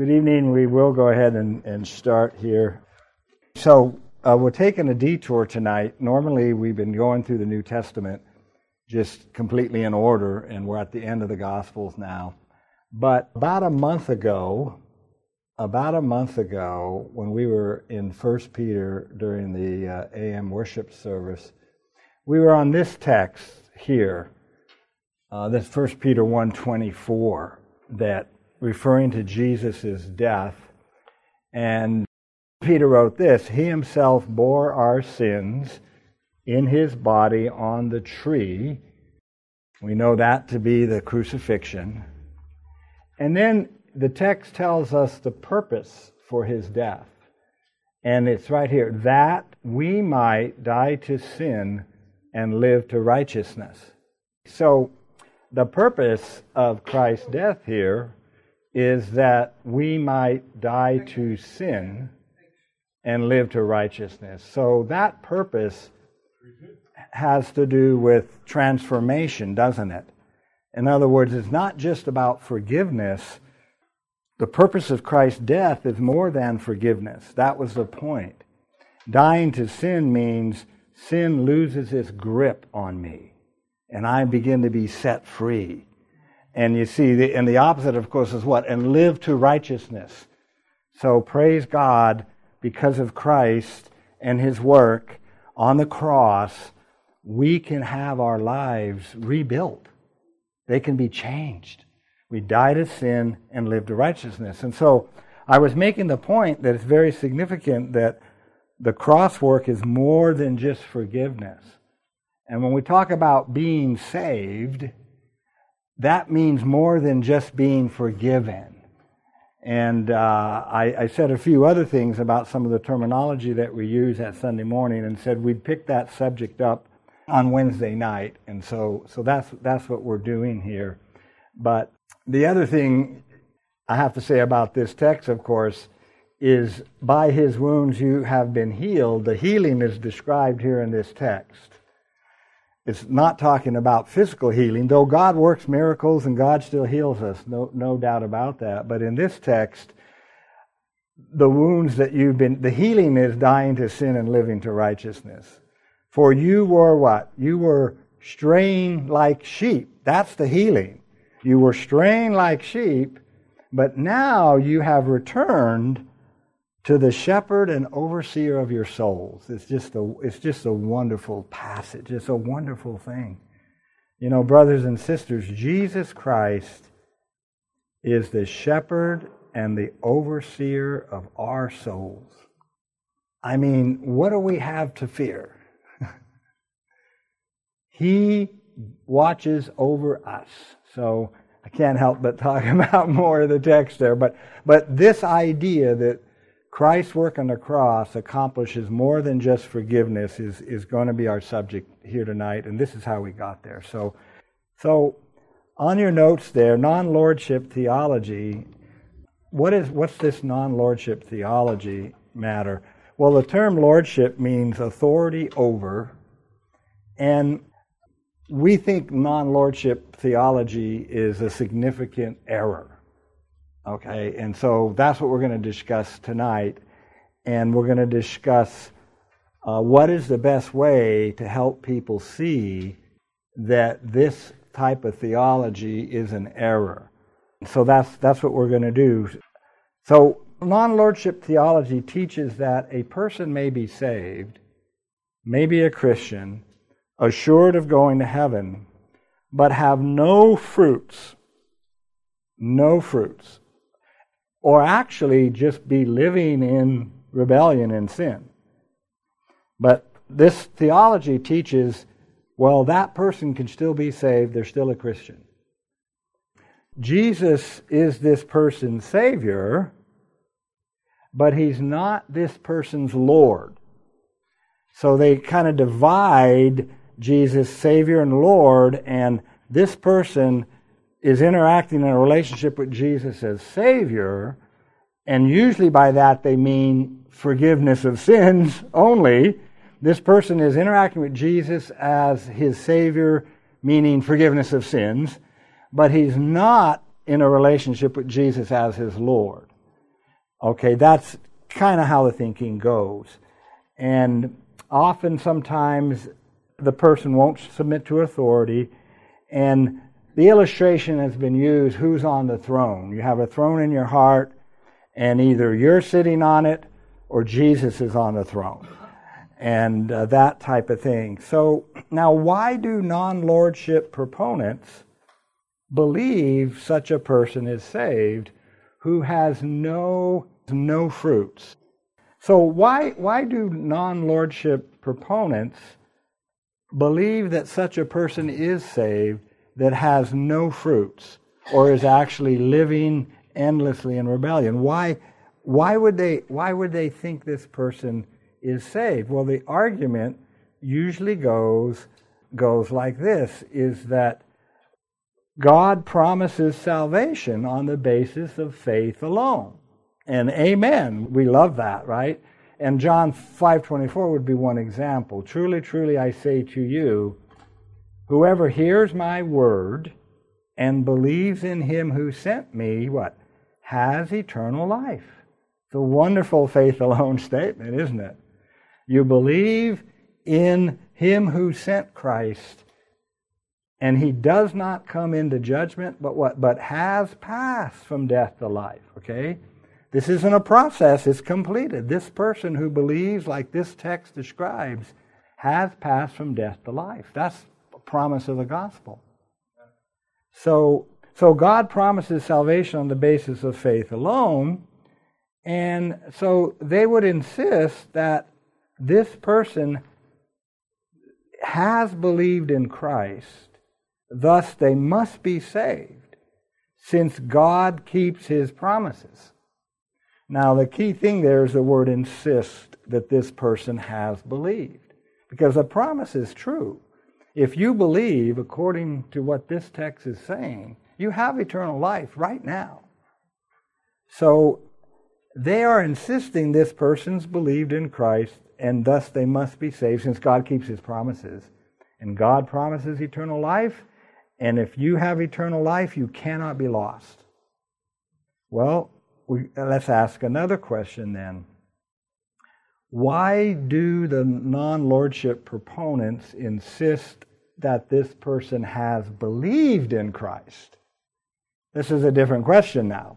Good evening. We will go ahead and, and start here. So, uh, we're taking a detour tonight. Normally, we've been going through the New Testament just completely in order, and we're at the end of the Gospels now. But about a month ago, about a month ago, when we were in First Peter during the uh, AM worship service, we were on this text here, uh, this First Peter one twenty four, that referring to Jesus' death, and Peter wrote this: He himself bore our sins in his body on the tree. We know that to be the crucifixion. And then the text tells us the purpose for his death. And it's right here that we might die to sin and live to righteousness. So, the purpose of Christ's death here is that we might die to sin and live to righteousness. So, that purpose has to do with transformation, doesn't it? In other words, it's not just about forgiveness. The purpose of Christ's death is more than forgiveness. That was the point. Dying to sin means sin loses its grip on me, and I begin to be set free. And you see, the, and the opposite, of course, is what? And live to righteousness. So praise God because of Christ and his work on the cross, we can have our lives rebuilt. They can be changed. We die to sin and live to righteousness. And so I was making the point that it's very significant that the cross work is more than just forgiveness. And when we talk about being saved, that means more than just being forgiven. And uh, I, I, said a few other things about some of the terminology that we use that Sunday morning and said we'd pick that subject up on Wednesday night, and so so that's that's what we're doing here. But the other thing I have to say about this text, of course, is by his wounds you have been healed. The healing is described here in this text. It's not talking about physical healing, though God works miracles and God still heals us, no, no doubt about that. But in this text, the wounds that you've been, the healing is dying to sin and living to righteousness. For you were what? You were straying like sheep. That's the healing. You were straying like sheep, but now you have returned to the shepherd and overseer of your souls. It's just a, it's just a wonderful passage. It's a wonderful thing. You know, brothers and sisters, Jesus Christ is the shepherd and the overseer of our souls. I mean, what do we have to fear? He watches over us. So I can't help but talk about more of the text there. But, but this idea that Christ's work on the cross accomplishes more than just forgiveness is, is going to be our subject here tonight. And this is how we got there. So, so on your notes there, non lordship theology. What is, what's this non lordship theology matter? Well, the term lordship means authority over. And we think non lordship theology is a significant error. Okay, and so that's what we're going to discuss tonight. And we're going to discuss uh, what is the best way to help people see that this type of theology is an error. So that's, that's what we're going to do. So, non lordship theology teaches that a person may be saved, may be a Christian, assured of going to heaven, but have no fruits, no fruits, or actually just be living in rebellion and sin. But this theology teaches well, that person can still be saved, they're still a Christian. Jesus is this person's Savior, but He's not this person's Lord. So they kind of divide Jesus Savior and Lord, and this person is interacting in a relationship with Jesus as Savior, and usually by that they mean forgiveness of sins only. This person is interacting with Jesus as his Savior, meaning forgiveness of sins, but he's not in a relationship with Jesus as his Lord. Okay, that's kind of how the thinking goes. And often, sometimes, the person won't submit to authority. And the illustration has been used who's on the throne? You have a throne in your heart, and either you're sitting on it or Jesus is on the throne. And uh, that type of thing. So, now why do non lordship proponents believe such a person is saved who has no, no fruits? So, why, why do non lordship proponents believe that such a person is saved that has no fruits or is actually living endlessly in rebellion. Why, why, would, they, why would they think this person is saved? Well, the argument usually goes, goes like this is that God promises salvation on the basis of faith alone. And amen. We love that, right? And John 5:24 would be one example. Truly, truly I say to you, Whoever hears my word and believes in him who sent me, what? Has eternal life. It's a wonderful faith alone statement, isn't it? You believe in him who sent Christ, and he does not come into judgment, but what? But has passed from death to life. Okay? This isn't a process, it's completed. This person who believes, like this text describes, has passed from death to life. That's promise of the gospel. So, so God promises salvation on the basis of faith alone, and so they would insist that this person has believed in Christ, thus they must be saved, since God keeps his promises. Now, the key thing there is the word insist that this person has believed, because the promise is true. If you believe, according to what this text is saying, you have eternal life right now. So they are insisting this person's believed in Christ, and thus they must be saved since God keeps his promises. And God promises eternal life, and if you have eternal life, you cannot be lost. Well, we, let's ask another question then. Why do the non lordship proponents insist that this person has believed in Christ? This is a different question now.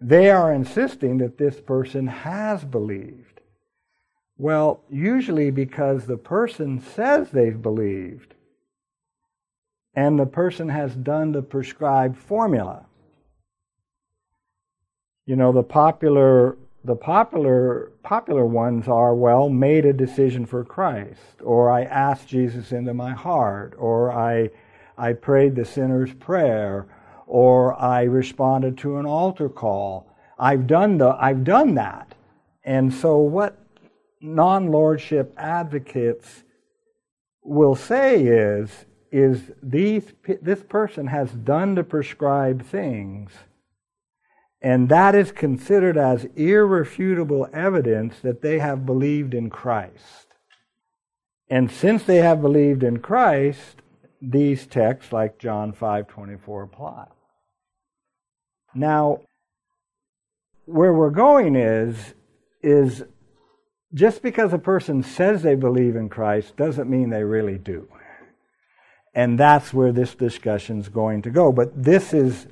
They are insisting that this person has believed. Well, usually because the person says they've believed and the person has done the prescribed formula. You know, the popular the popular popular ones are well made a decision for Christ or I asked Jesus into my heart or I I prayed the sinner's prayer or I responded to an altar call. I've done the I've done that. And so what non-lordship advocates will say is is these this person has done the prescribed things and that is considered as irrefutable evidence that they have believed in Christ. And since they have believed in Christ, these texts like John 5:24 apply. Now, where we're going is is just because a person says they believe in Christ doesn't mean they really do. And that's where this discussion is going to go. But this is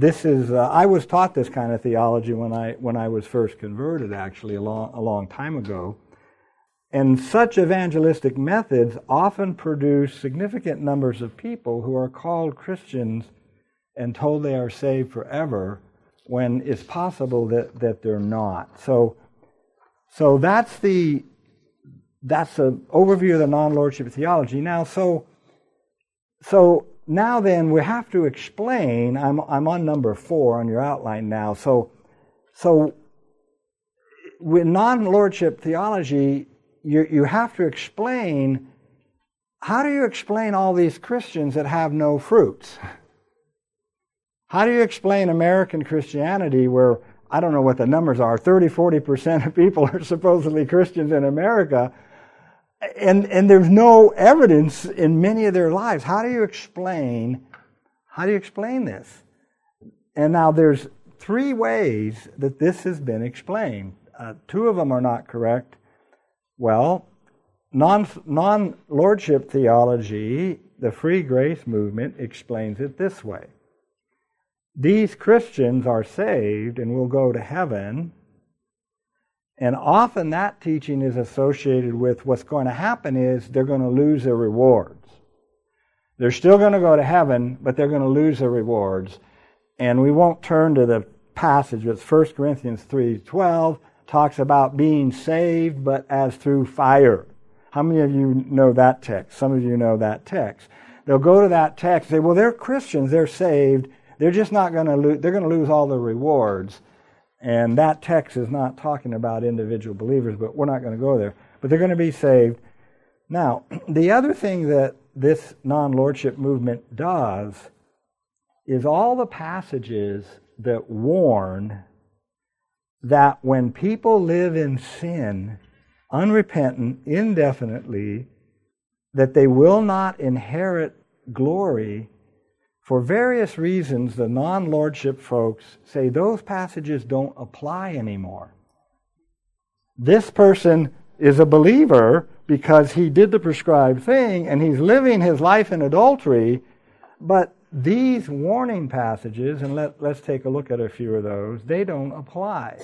this is uh, I was taught this kind of theology when I when I was first converted actually a long a long time ago. And such evangelistic methods often produce significant numbers of people who are called Christians and told they are saved forever when it's possible that, that they're not. So so that's the that's an overview of the non-lordship theology. Now so so now then we have to explain i'm, I'm on number four on your outline now so so with non-lordship theology you, you have to explain how do you explain all these christians that have no fruits? How do you explain american christianity where i don't know what the numbers are 30 40% of people are supposedly christians in america and, and there's no evidence in many of their lives. How do you explain, how do you explain this? And now there's three ways that this has been explained. Uh, two of them are not correct. Well, non non lordship theology, the free grace movement, explains it this way. These Christians are saved and will go to heaven. And often that teaching is associated with what's going to happen is they're going to lose their rewards. They're still going to go to heaven, but they're going to lose their rewards. And we won't turn to the passage, but 1 Corinthians 3.12 talks about being saved, but as through fire. How many of you know that text? Some of you know that text. They'll go to that text say, well, they're Christians, they're saved, they're just not going to lose, they're going to lose all the rewards. And that text is not talking about individual believers, but we're not going to go there. But they're going to be saved. Now, the other thing that this non lordship movement does is all the passages that warn that when people live in sin, unrepentant, indefinitely, that they will not inherit glory for various reasons, the non lordship folks say those passages don't apply anymore. This person is a believer because he did the prescribed thing and he's living his life in adultery, but these warning passages, and let, us take a look at a few of those, they don't apply.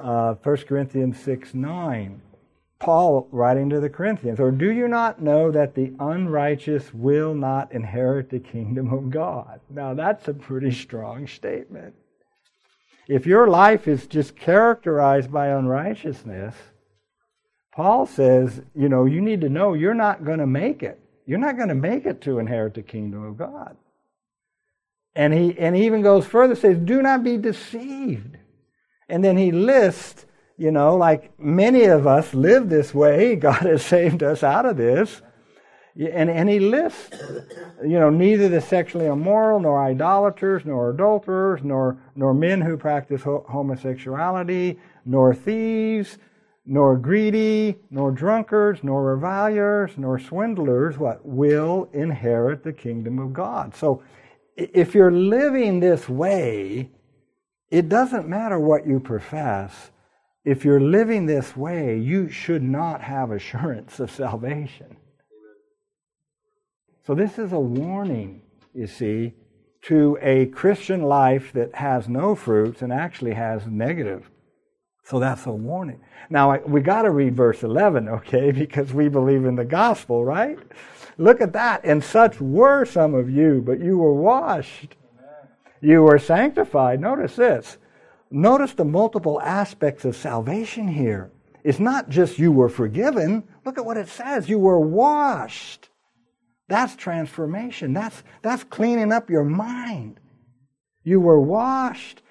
Uh, 1 Corinthians 6 9. Paul writing to the Corinthians, or do you not know that the unrighteous will not inherit the kingdom of God? Now, that's a pretty strong statement. If your life is just characterized by unrighteousness, Paul says, you know, you need to know you're not going to make it. You're not going to make it to inherit the kingdom of God. And he, and he even goes further, says, do not be deceived. And then he lists you know, like many of us live this way. God has saved us out of this. And, and he lists, you know, neither the sexually immoral, nor idolaters, nor adulterers, nor, nor men who practice homosexuality, nor thieves, nor greedy, nor drunkards, nor revilers, nor swindlers, what will inherit the kingdom of God. So if you're living this way, it doesn't matter what you profess if you're living this way, you should not have assurance of salvation. So, this is a warning, you see, to a Christian life that has no fruits and actually has negative. So, that's a warning. Now, we got to read verse 11, okay, because we believe in the gospel, right? Look at that. And such were some of you, but you were washed. You were sanctified. Notice this Notice the multiple aspects of salvation here. It's not just you were forgiven. Look at what it says. You were washed. That's transformation. That's, that's cleaning up your mind. You were washed.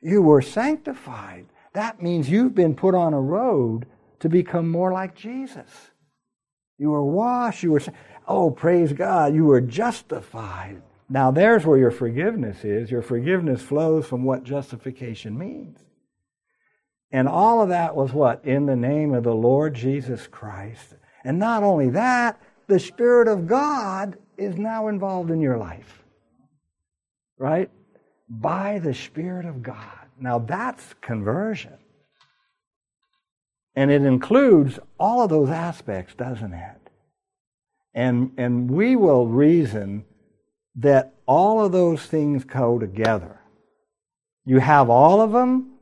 You were sanctified. That means you've been put on a road to become more like Jesus. You were washed. You were, oh, praise God, you were justified. Now, there's where your forgiveness is. Your forgiveness flows from what justification means. And all of that was what? In the name of the Lord Jesus Christ. And not only that, the Spirit of God is now involved in your life. Right? By the Spirit of God. Now that's conversion. And it includes all of those aspects, doesn't it? And, and we will reason that all of those things go together. You have all of them,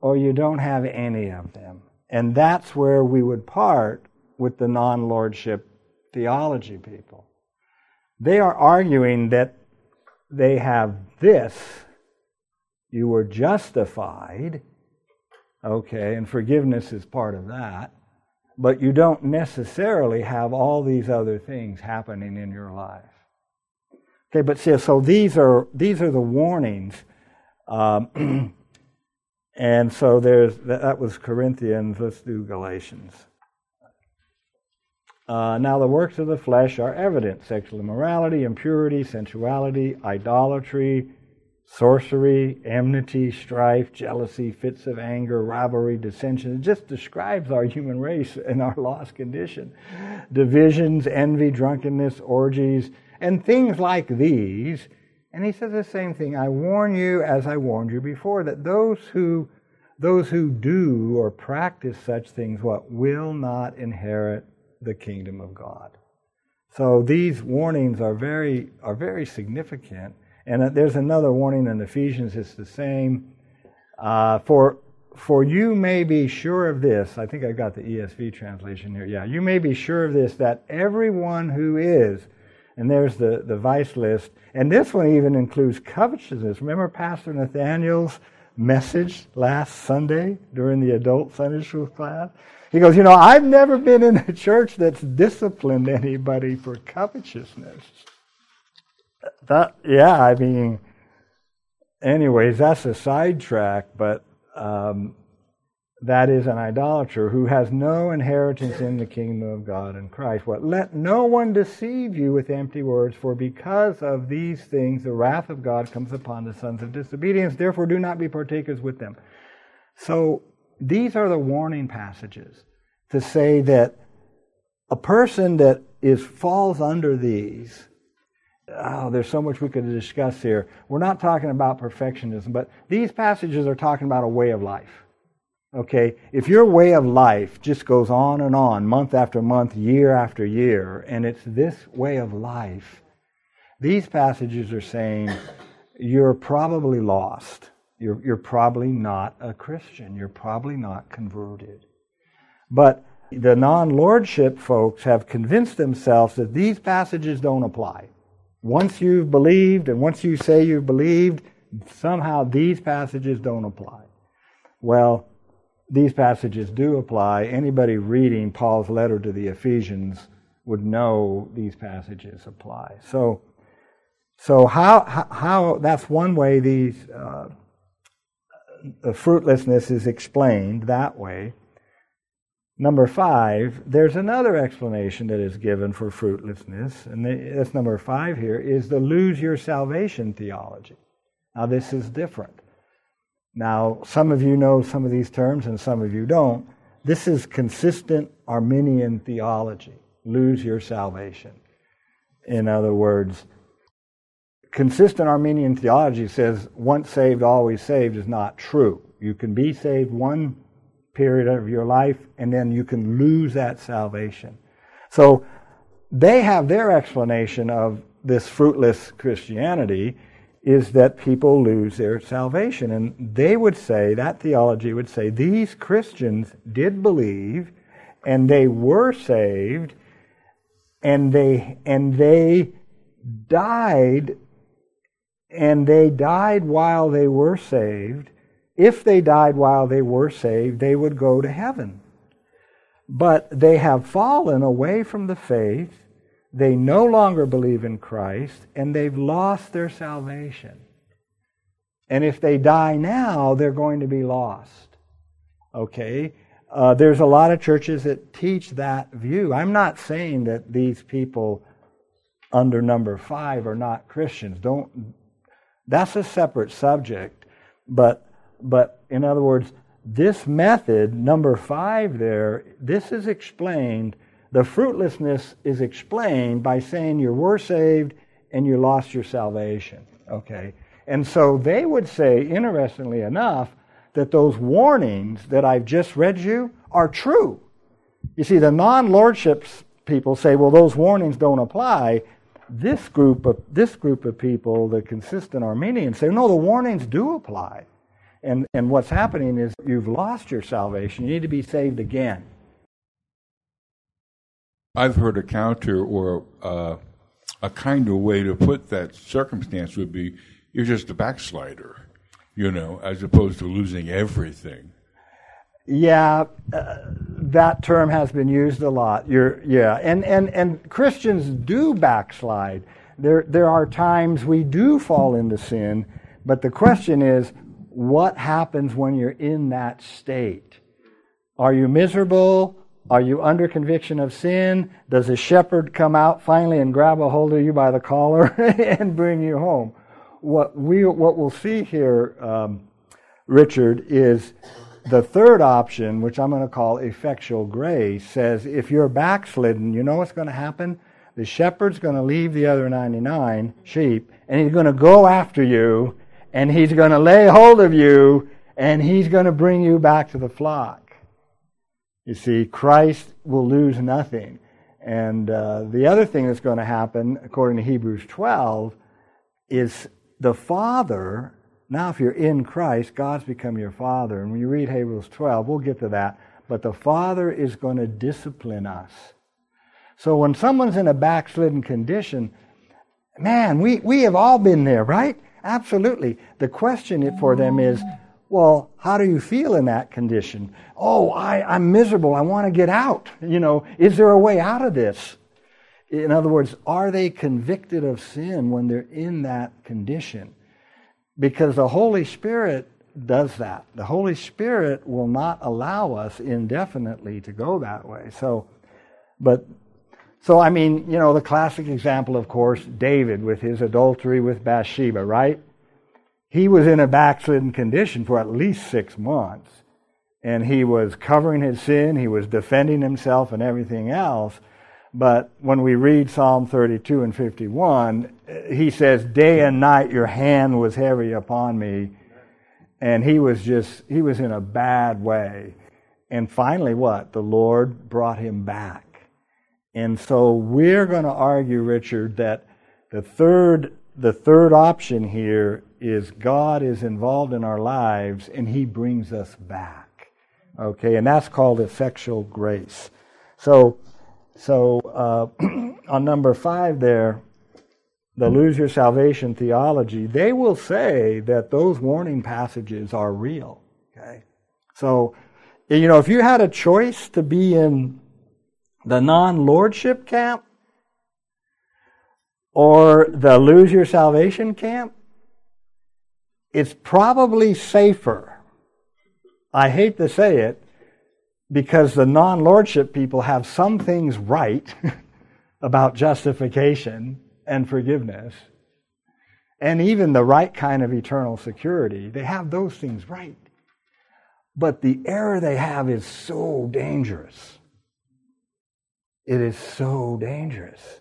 or you don't have any of them. And that's where we would part with the non lordship theology people. They are arguing that they have this, you were justified, okay, and forgiveness is part of that, but you don't necessarily have all these other things happening in your life. Okay, but see, so these are these are the warnings, um, and so there's that was Corinthians. Let's do Galatians. Uh, now the works of the flesh are evident: sexual immorality, impurity, sensuality, idolatry, sorcery, enmity, strife, jealousy, fits of anger, rivalry, dissension. It just describes our human race and our lost condition. Divisions, envy, drunkenness, orgies and things like these, And he says the same thing. I warn you, as I warned you before, that those who those who do or practice such things, what will not inherit the kingdom of God. So these warnings are very are very significant. And there's another warning in Ephesians. It's the same. Uh, for for you may be sure of this. I think I got the ESV translation here. Yeah, you may be sure of this that everyone who is, and there's the, the vice list, and this one even includes covetousness. Remember Pastor Nathaniel's message last Sunday during the adult Sunday school class? He goes, You know, I've never been in a church that's disciplined anybody for covetousness. That, yeah, I mean, anyways, that's a sidetrack, but um, that is an idolater who has no inheritance in the kingdom of God and Christ. What? Let no one deceive you with empty words, for because of these things the wrath of God comes upon the sons of disobedience. Therefore, do not be partakers with them. So, these are the warning passages to say that a person that is falls under these oh, there's so much we could discuss here. We're not talking about perfectionism, but these passages are talking about a way of life. Okay? If your way of life just goes on and on, month after month, year after year, and it's this way of life, these passages are saying you're probably lost. You're, you're probably not a Christian. You're probably not converted. But the non lordship folks have convinced themselves that these passages don't apply. Once you've believed and once you say you've believed, somehow these passages don't apply. Well, these passages do apply. Anybody reading Paul's letter to the Ephesians would know these passages apply. So, so how, how, that's one way these, uh, the fruitlessness is explained that way. Number five, there's another explanation that is given for fruitlessness, and that's number five here, is the lose your salvation theology. Now, this is different. Now, some of you know some of these terms and some of you don't. This is consistent Arminian theology lose your salvation. In other words, consistent Arminian theology says once saved, always saved is not true. You can be saved one period of your life, and then you can lose that salvation. So they have their explanation of this fruitless Christianity is that people lose their salvation. And they would say, that theology would say, these Christians did believe and they were saved and they and they died and they died while they were saved if they died while they were saved, they would go to heaven. But they have fallen away from the faith, they no longer believe in Christ, and they've lost their salvation. And if they die now, they're going to be lost. Okay? Uh, there's a lot of churches that teach that view. I'm not saying that these people under number five are not Christians. Don't. That's a separate subject. But but in other words, this method, number five there, this is explained, the fruitlessness is explained by saying you were saved and you lost your salvation. Okay? And so they would say, interestingly enough, that those warnings that I've just read you are true. You see, the non lordship people say, well, those warnings don't apply. This group of this group of people, the consistent Arminians, say, no, the warnings do apply. And, and what's happening is you've lost your salvation. You need to be saved again. I've heard a counter or uh, a kind of way to put that circumstance would be you're just a backslider, you know, as opposed to losing everything. Yeah, uh, that term has been used a lot. You're, yeah, and, and, and Christians do backslide. There, there are times we do fall into sin, but the question is what happens when you're in that state. Are you miserable? Are you under conviction of sin? Does a shepherd come out finally and grab a hold of you by the collar and bring you home? What we what we'll see here, um, Richard, is the third option, which I'm going to call effectual grace, says if you're backslidden, you know what's going to happen? The shepherd's going to leave the other 99 sheep and he's going to go after you and he's going to lay hold of you and he's going to bring you back to the flock. You see, Christ will lose nothing. And uh, the other thing that's going to happen, according to Hebrews 12, is the Father. Now, if you're in Christ, God's become your Father. And when you read Hebrews 12, we'll get to that. But the Father is going to discipline us. So when someone's in a backslidden condition, man, we, we have all been there, right? Absolutely. The question for them is, well, how do you feel in that condition? Oh, I, I'm miserable. I want to get out. You know, is there a way out of this? In other words, are they convicted of sin when they're in that condition? Because the Holy Spirit does that. The Holy Spirit will not allow us indefinitely to go that way. So, but, so I mean, you know, the classic example, of course, David with his adultery with Bathsheba, right? He was in a backslidden condition for at least six months. And he was covering his sin, he was defending himself and everything else. But when we read Psalm 32 and 51, he says, Day and night your hand was heavy upon me. And he was just, he was in a bad way. And finally, what? The Lord brought him back. And so we're going to argue, Richard, that the third, the third option here is God is involved in our lives and He brings us back. Okay, and that's called effectual grace. So, so uh, on number five there, the lose your salvation theology, they will say that those warning passages are real. Okay, so you know if you had a choice to be in the non-lordship camp or the lose your salvation camp, it's probably safer. I hate to say it because the non lordship people have some things right about justification and forgiveness, and even the right kind of eternal security. They have those things right. But the error they have is so dangerous. It is so dangerous.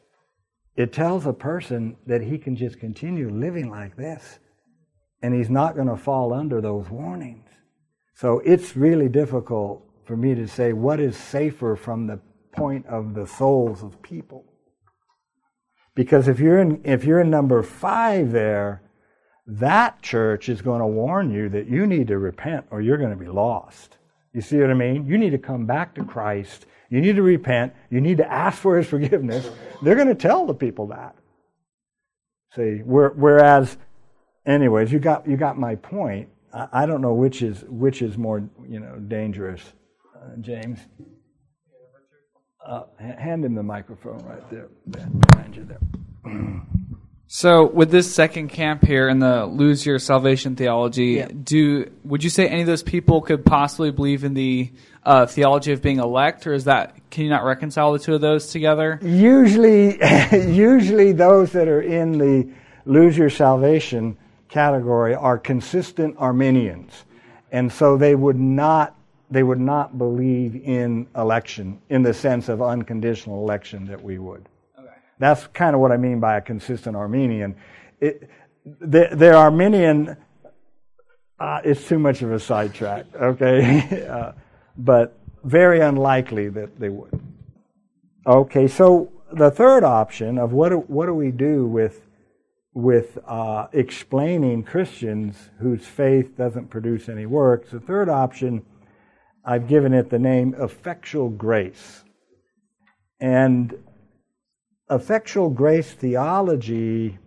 It tells a person that he can just continue living like this and he's not going to fall under those warnings. So it's really difficult for me to say what is safer from the point of the souls of people. Because if you're in if you're in number 5 there, that church is going to warn you that you need to repent or you're going to be lost. You see what I mean? You need to come back to Christ. You need to repent. You need to ask for his forgiveness. They're going to tell the people that. See, whereas anyways, you got you got my point. I, I, don't know which is which is more you know dangerous, uh, James. Uh, hand him the microphone right there, behind you there. So, with this second camp here in the lose your salvation theology, yeah. do would you say any of those people could possibly believe in the uh, theology of being elect, or is that can you not reconcile the two of those together? Usually, usually those that are in the lose your salvation category are consistent Arminians. And so they would not they would not believe in election in the sense of unconditional election that we would. Okay. That's kind of what I mean by a consistent Arminian. It, the, the Arminian, uh, it's too much of a sidetrack, okay? uh, but very unlikely that they would. Okay, so the third option of what do, what do we do with with uh, explaining Christians whose faith doesn't produce any works. The third option, I've given it the name effectual grace. And effectual grace theology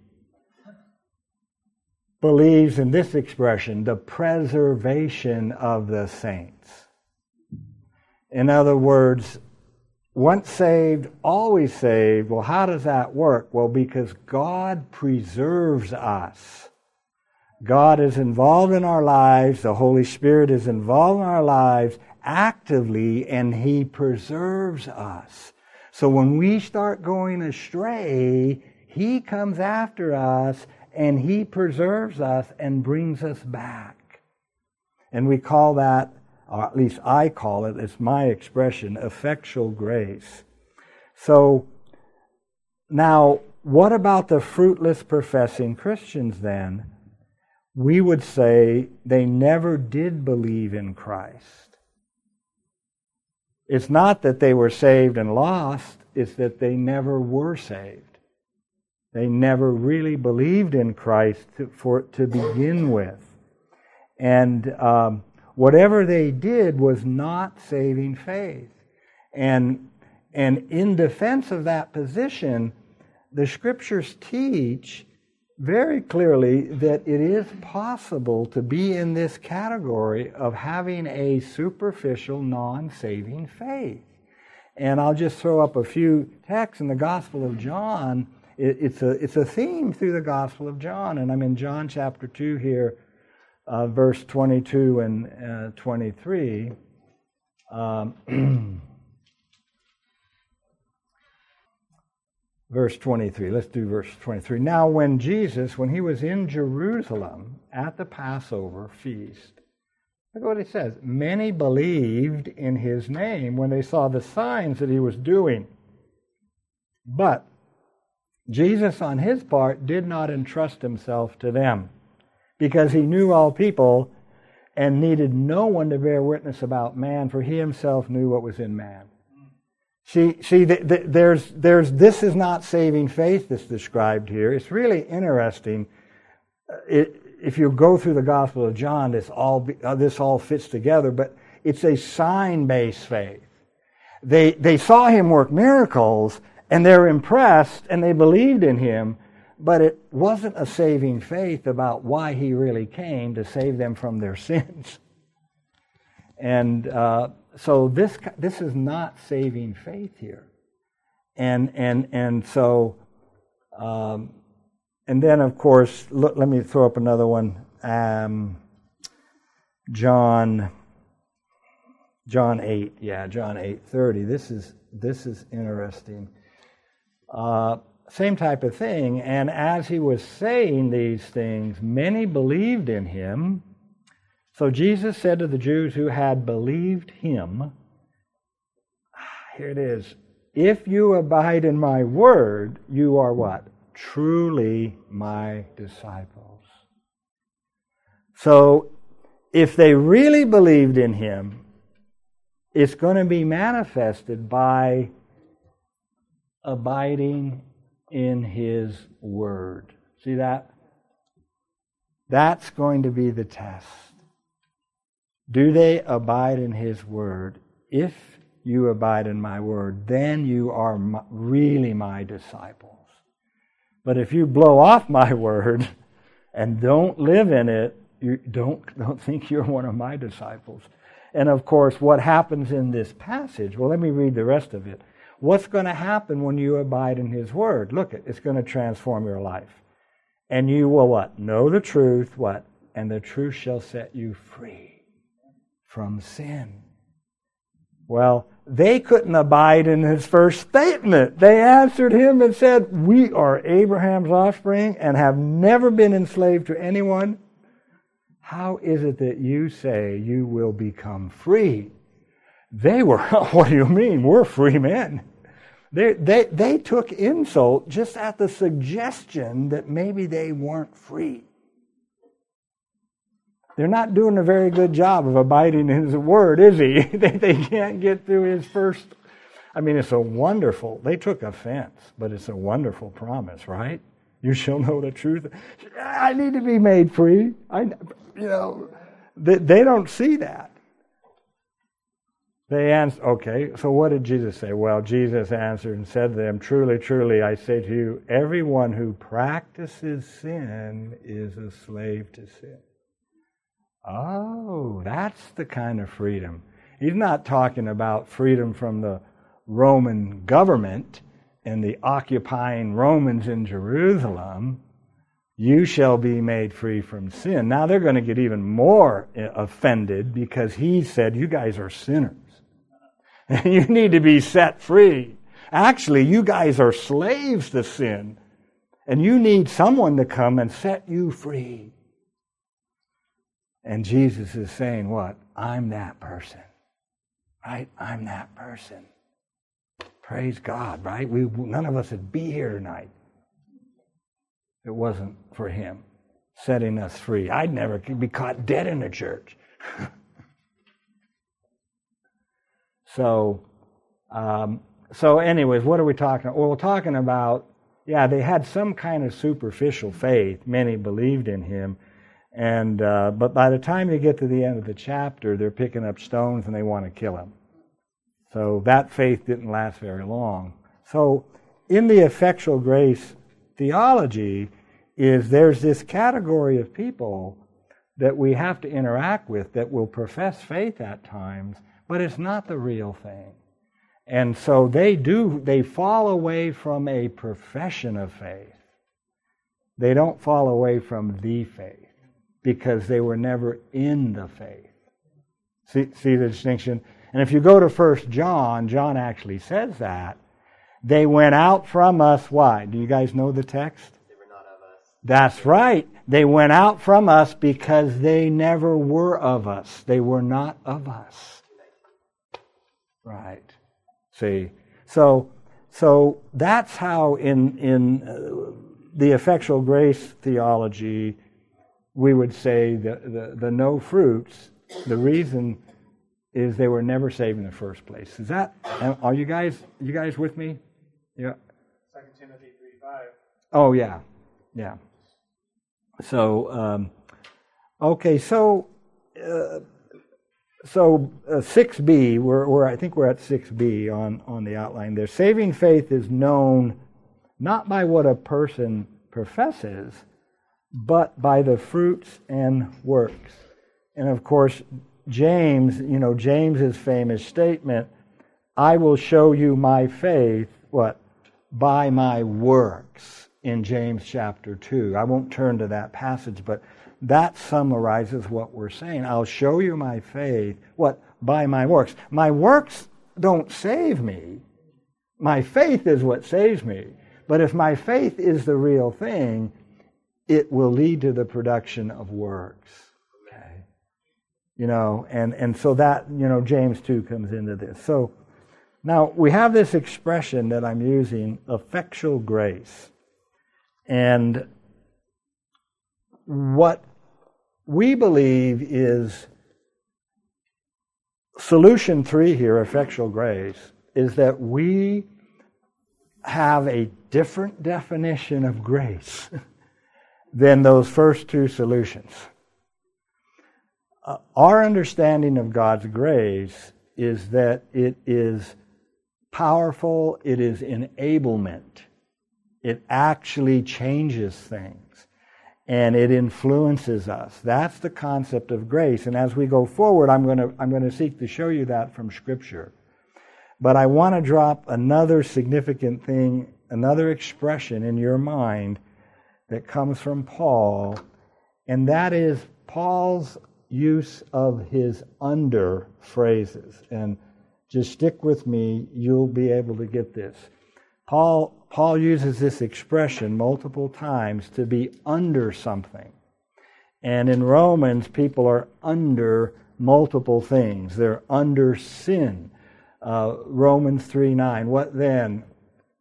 believes in this expression the preservation of the saints. In other words, once saved, always saved. Well, how does that work? Well, because God preserves us. God is involved in our lives, the Holy Spirit is involved in our lives actively, and He preserves us. So when we start going astray, He comes after us and He preserves us and brings us back. And we call that or at least I call it, it's my expression, effectual grace. So, now, what about the fruitless professing Christians then? We would say they never did believe in Christ. It's not that they were saved and lost, it's that they never were saved. They never really believed in Christ to, for, to begin with. And um, whatever they did was not saving faith. And, and in defense of that position, the scriptures teach very clearly that it is possible to be in this category of having a superficial, non saving faith. And I'll just throw up a few texts in the Gospel of John. it's, a, it's a theme through the Gospel of John. And I'm in John chapter 2 here, uh, verse 22 and uh, 23. Um, verse 23. Let's do verse 23. Now, when Jesus, when he was in Jerusalem at the Passover feast, look what he says. Many believed in his name when they saw the signs that he was doing. But Jesus, on his part, did not entrust himself to them because he knew all people and needed no one to bear witness about man, for he himself knew what was in man. See, see, the, the, there's, there's, this is not saving faith that's described here. It's really interesting. Uh, it, if you go through the Gospel of John, this all, uh, this all fits together, but it's a sign-based faith. They, they saw him work miracles, and they're impressed, and they believed in him, but it wasn't a saving faith about why he really came to save them from their sins. And uh, so this this is not saving faith here, and and and so, um, and then of course, look, let me throw up another one. Um, John. John eight, yeah, John eight thirty. This is this is interesting. Uh, same type of thing. And as he was saying these things, many believed in him. So Jesus said to the Jews who had believed him, ah, here it is, if you abide in my word, you are what? Truly my disciples. So if they really believed in him, it's going to be manifested by abiding in his word. See that? That's going to be the test. Do they abide in his word? If you abide in my word, then you are my, really my disciples. But if you blow off my word and don't live in it, you don't, don't think you're one of my disciples. And of course, what happens in this passage? Well, let me read the rest of it. What's going to happen when you abide in His Word? Look, it's going to transform your life. And you will what? Know the truth, what? And the truth shall set you free from sin. Well, they couldn't abide in his first statement. They answered him and said, We are Abraham's offspring and have never been enslaved to anyone. How is it that you say you will become free? They were, oh, what do you mean? We're free men. They, they, they took insult just at the suggestion that maybe they weren't free. They're not doing a very good job of abiding in His Word, is He? they, they can't get through His first. I mean, it's a wonderful, they took offense, but it's a wonderful promise, right? You shall know the truth. I need to be made free. I, you know, they, they don't see that. They answered, okay, so what did Jesus say? Well, Jesus answered and said to them, Truly, truly, I say to you, everyone who practices sin is a slave to sin. Oh, that's the kind of freedom. He's not talking about freedom from the Roman government and the occupying Romans in Jerusalem. You shall be made free from sin. Now they're going to get even more uh, offended because he said, You guys are sinners. And you need to be set free. Actually, you guys are slaves to sin. And you need someone to come and set you free. And Jesus is saying, What? I'm that person. Right? I'm that person. Praise God, right? We, none of us would be here tonight. It wasn't for Him setting us free. I'd never be caught dead in a church. so, um, so, anyways, what are we talking about? Well, we're talking about, yeah, they had some kind of superficial faith. Many believed in him. And, uh, but by the time you get to the end of the chapter, they're picking up stones and they want to kill him. So that faith didn't last very long. So, in the effectual grace theology, is there's this category of people that we have to interact with that will profess faith at times, but it's not the real thing. And so they do, they fall away from a profession of faith. They don't fall away from the faith because they were never in the faith. See, see the distinction? And if you go to First John, John actually says that. They went out from us. Why? Do you guys know the text? They were not of us. That's right. They went out from us because they never were of us. They were not of us. Right. See. So so that's how in in uh, the effectual grace theology we would say the, the, the no fruits, the reason is they were never saved in the first place. Is that are you guys you guys with me? Yeah. Second Timothy three five. Oh yeah. Yeah. So, um, okay, so uh, so uh, six B, we're, we're I think we're at six B on on the outline there. Saving faith is known not by what a person professes, but by the fruits and works. And of course, James, you know, James's famous statement, "I will show you my faith." What? By my works in James chapter 2. I won't turn to that passage, but that summarizes what we're saying. I'll show you my faith, what? By my works. My works don't save me. My faith is what saves me. But if my faith is the real thing, it will lead to the production of works. Okay. You know, and, and so that, you know, James 2 comes into this. So now we have this expression that I'm using, effectual grace. And what we believe is solution three here, effectual grace, is that we have a different definition of grace than those first two solutions. Uh, our understanding of God's grace is that it is powerful, it is enablement it actually changes things and it influences us. That's the concept of grace. And as we go forward, I'm going to, I'm going to seek to show you that from Scripture. But I want to drop another significant thing, another expression in your mind that comes from Paul, and that is Paul's use of his under phrases. And just stick with me, you'll be able to get this. Paul Paul uses this expression multiple times to be under something. And in Romans, people are under multiple things. They're under sin. Uh, Romans 3 9. What then?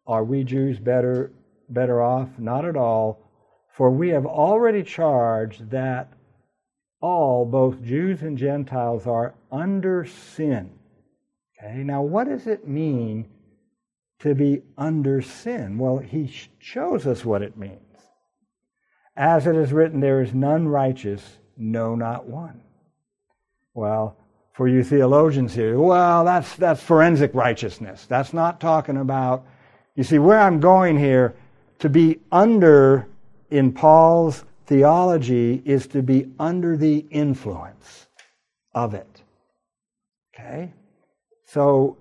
Are we Jews better, better off? Not at all. For we have already charged that all, both Jews and Gentiles, are under sin. Okay, now what does it mean to be under sin? Well, he shows us what it means. As it is written, there is none righteous, no, not one. Well, for you theologians here, well, that's, that's forensic righteousness. That's not talking about, you see, where I'm going here, to be under in Paul's theology is to be under the influence of it. Okay? So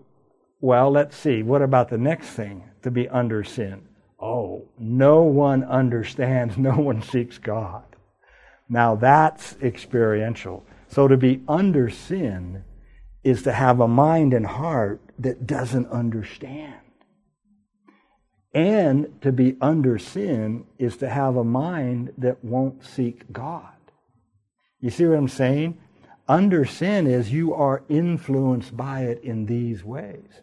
well, let's see. What about the next thing? To be under sin. Oh, no one understands, no one seeks God. Now that's experiential. So to be under sin is to have a mind and heart that doesn't understand. And to be under sin is to have a mind that won't seek God. You see what I'm saying? Under sin is you are influenced by it in these ways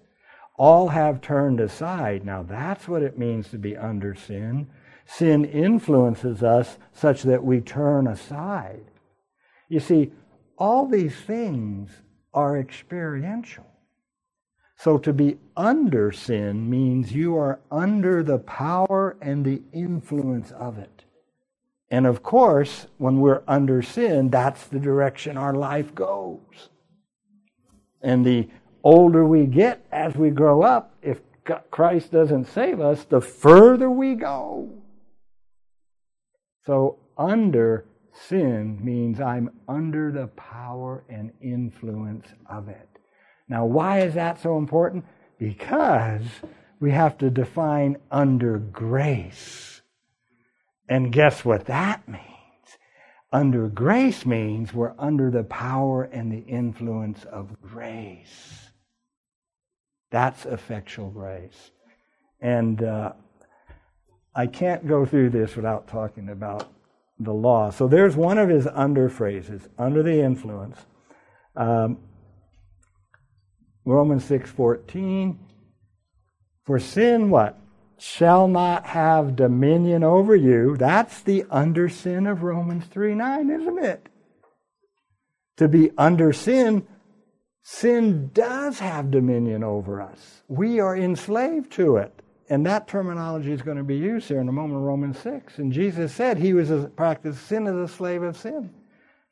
All have turned aside. Now that's what it means to be under sin. Sin influences us such that we turn aside. You see, all these things are experiential. So to be under sin means you are under the power and the influence of it. And of course, when we're under sin, that's the direction our life goes. And the older we get as we grow up, if Christ doesn't save us, the further we go. So, under sin means I'm under the power and influence of it. Now, why is that so important? Because we have to define under grace. And guess what that means? Under grace means we're under the power and the influence of grace. That's effectual grace. And uh, I can't go through this without talking about the law. So there's one of his under phrases, under the influence. Um, Romans 6:14 For sin what shall not have dominion over you. That's the under sin of Romans 3:9, isn't it? To be under sin, sin does have dominion over us. We are enslaved to it. And that terminology is going to be used here in a moment, Romans 6. And Jesus said he was a practice sin as a slave of sin.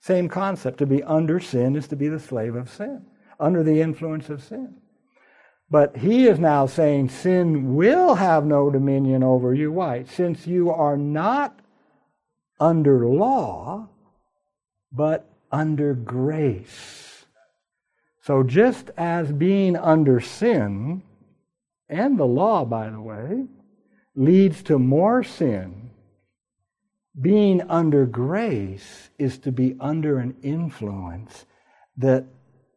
Same concept. To be under sin is to be the slave of sin, under the influence of sin. But he is now saying sin will have no dominion over you. Why? Since you are not under law, but under grace. So just as being under sin and the law, by the way, leads to more sin. Being under grace is to be under an influence that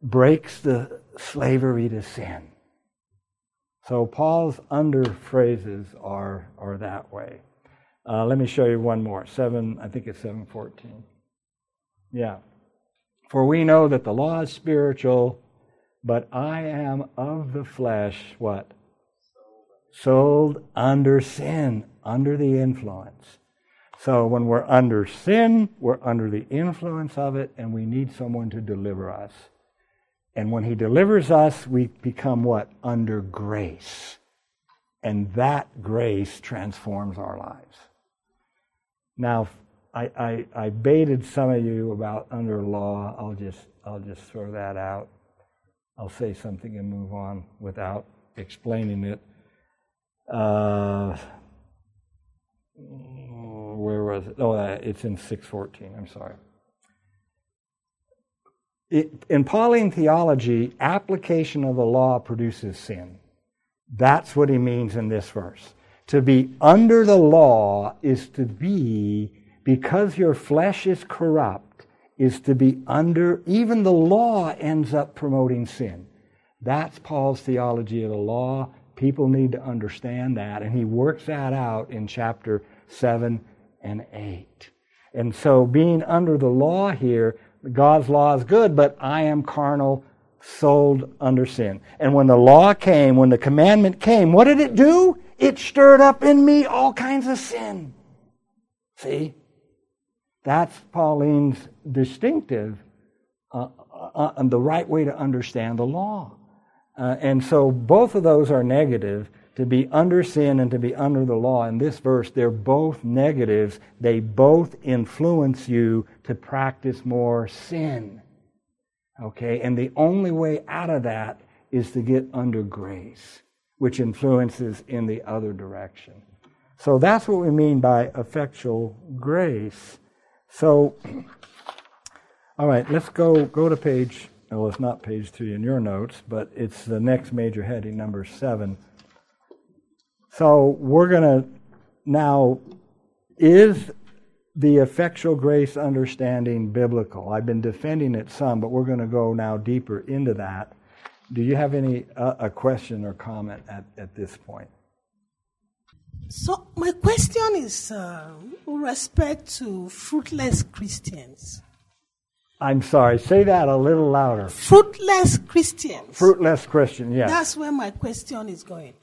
breaks the slavery to sin. So Paul's under phrases are, are that way. Uh, let me show you one more. Seven, I think it's seven fourteen. Yeah. For we know that the law is spiritual, but I am of the flesh. What? sold under sin, under the influence. So when we're under sin, we're under the influence of it, and we need someone to deliver us. And when He delivers us, we become what? Under grace. And that grace transforms our lives. Now, I, I, I baited some of you about under law. I'll just, I'll just throw that out. I'll say something and move on without explaining it. Uh, where was it? Oh, uh, it's in 614. I'm sorry. It, in Pauline theology, application of the law produces sin. That's what he means in this verse. To be under the law is to be, because your flesh is corrupt, is to be under, even the law ends up promoting sin. That's Paul's theology of the law. People need to understand that. And he works that out in chapter 7 and 8. And so, being under the law here, God's law is good, but I am carnal, sold under sin. And when the law came, when the commandment came, what did it do? It stirred up in me all kinds of sin. See? That's Pauline's distinctive uh, uh, uh, the right way to understand the law. Uh, and so both of those are negative. To be under sin and to be under the law. In this verse, they're both negatives. They both influence you to practice more sin. Okay? And the only way out of that is to get under grace, which influences in the other direction. So that's what we mean by effectual grace. So, all right, let's go go to page well, it's not page three in your notes, but it's the next major heading, number seven. So we're to now, is the effectual grace understanding biblical? I've been defending it some, but we're going to go now deeper into that. Do you have any uh, a question or comment at, at this point? So my question is uh, with respect to fruitless Christians. I'm sorry, say that a little louder. Fruitless Christians. Fruitless Christian, yes. That's where my question is going.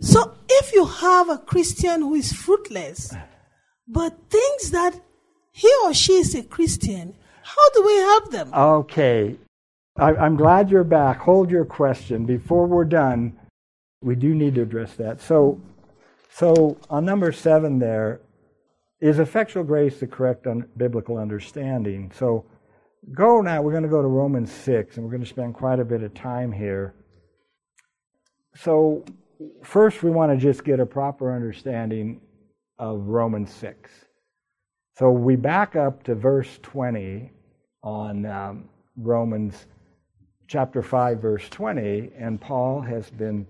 So if you have a Christian who is fruitless, but thinks that he or she is a Christian, how do we help them? Okay. I, I'm glad you're back. Hold your question. Before we're done, we do need to address that. So, so on number seven there, is effectual grace the correct un- biblical understanding? So go now, we're going to go to Romans 6, and we're going to spend quite a bit of time here. So, first, we want to just get a proper understanding of Romans 6. So, we back up to verse 20 on um, Romans chapter 5, verse 20, and Paul has been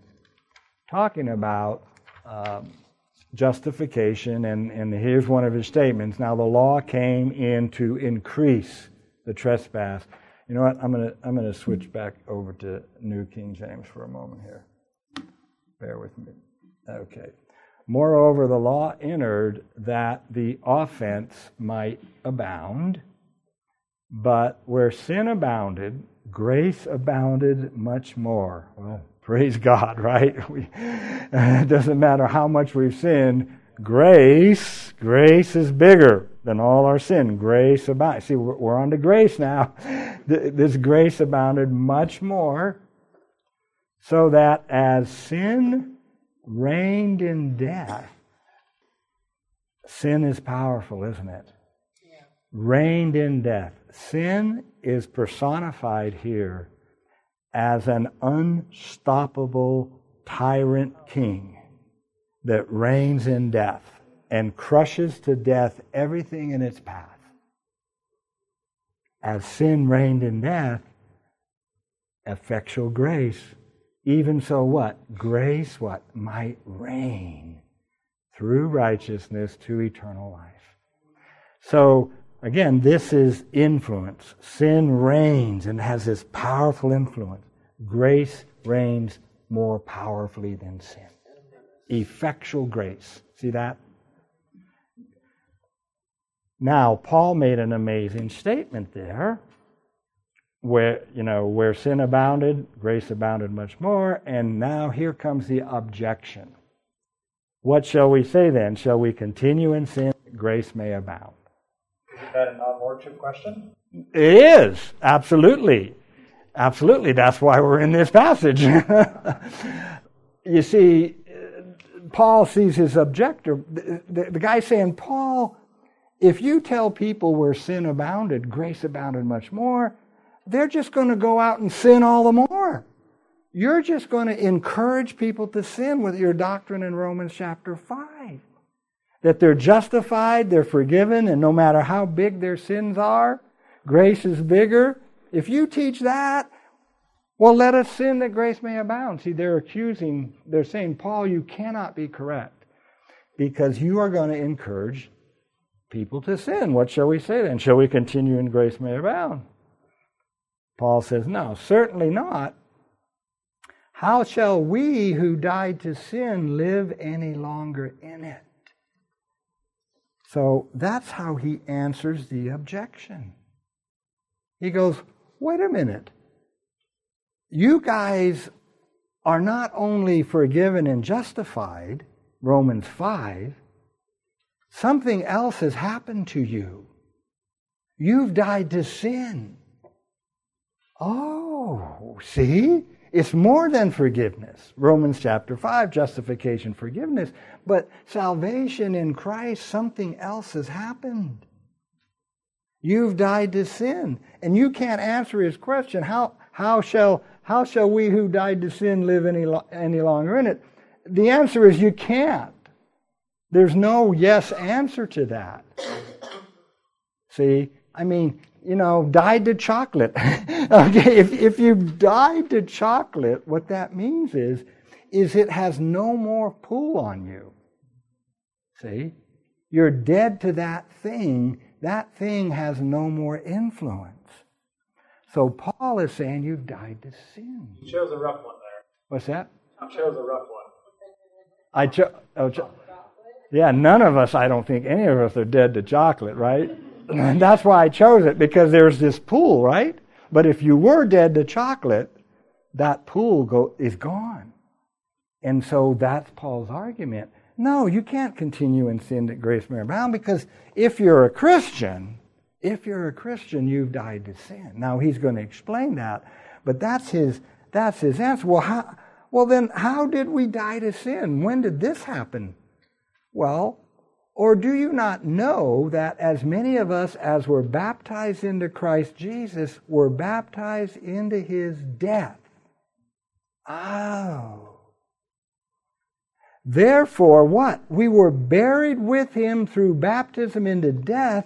talking about um, justification, and, and here's one of his statements. Now, the law came in to increase the trespass. You know what? I'm to I'm to switch back over to New King James for a moment here. Bear with me. Okay. Moreover, the law entered that the offense might abound, but where sin abounded, grace abounded much more. Well, praise God, right? We, it doesn't matter how much we've sinned, grace, grace is bigger than all our sin. Grace abounded. See, we're on to grace now. This grace abounded much more, so that as sin reigned in death, sin is powerful, isn't it? Yeah. Reigned in death. Sin is personified here as an unstoppable tyrant king that reigns in death and crushes to death everything in its path. As sin reigned in death, effectual grace, even so what? Grace what? Might reign through righteousness to eternal life. So, again, this is influence. Sin reigns and has this powerful influence. Grace reigns more powerfully than sin. Effectual grace. See that? Now, Paul made an amazing statement there where, you know, where sin abounded, grace abounded much more, and now here comes the objection. What shall we say then? Shall we continue in sin grace may abound? Is that a non-lordship question? It is, absolutely. Absolutely. That's why we're in this passage. you see, Paul sees his objector. The, the, the guy saying, Paul, if you tell people where sin abounded, grace abounded much more, they're just going to go out and sin all the more. You're just going to encourage people to sin with your doctrine in Romans chapter 5. That they're justified, they're forgiven, and no matter how big their sins are, grace is bigger. If you teach that, well, let us sin that grace may abound. See, they're accusing, they're saying, Paul, you cannot be correct because you are going to encourage people to sin. What shall we say then? Shall we continue in grace may abound? Paul says, No, certainly not. How shall we who died to sin live any longer in it? So that's how he answers the objection. He goes, Wait a minute. You guys are not only forgiven and justified, Romans 5, Something else has happened to you. You've died to sin. Oh, see? It's more than forgiveness. Romans chapter 5, justification, forgiveness. But salvation in Christ, something else has happened. You've died to sin. And you can't answer his question how, how, shall, how shall we who died to sin live any, any longer in it? The answer is you can't. There's no yes answer to that. See, I mean, you know, died to chocolate. okay, if, if you've died to chocolate, what that means is, is it has no more pull on you. See? You're dead to that thing. That thing has no more influence. So Paul is saying you've died to sin. You chose a rough one there. What's that? You chose a rough one. I chose. Oh, cho- yeah, none of us, I don't think any of us are dead to chocolate, right? That's why I chose it because there's this pool, right? But if you were dead to chocolate, that pool go, is gone. And so that's Paul's argument. No, you can't continue in sin that grace may abound because if you're a Christian, if you're a Christian, you've died to sin. Now he's going to explain that, but that's his that's his answer. Well, how, well then how did we die to sin? When did this happen? Well, or do you not know that as many of us as were baptized into Christ Jesus were baptized into his death? Oh. Therefore, what? We were buried with him through baptism into death,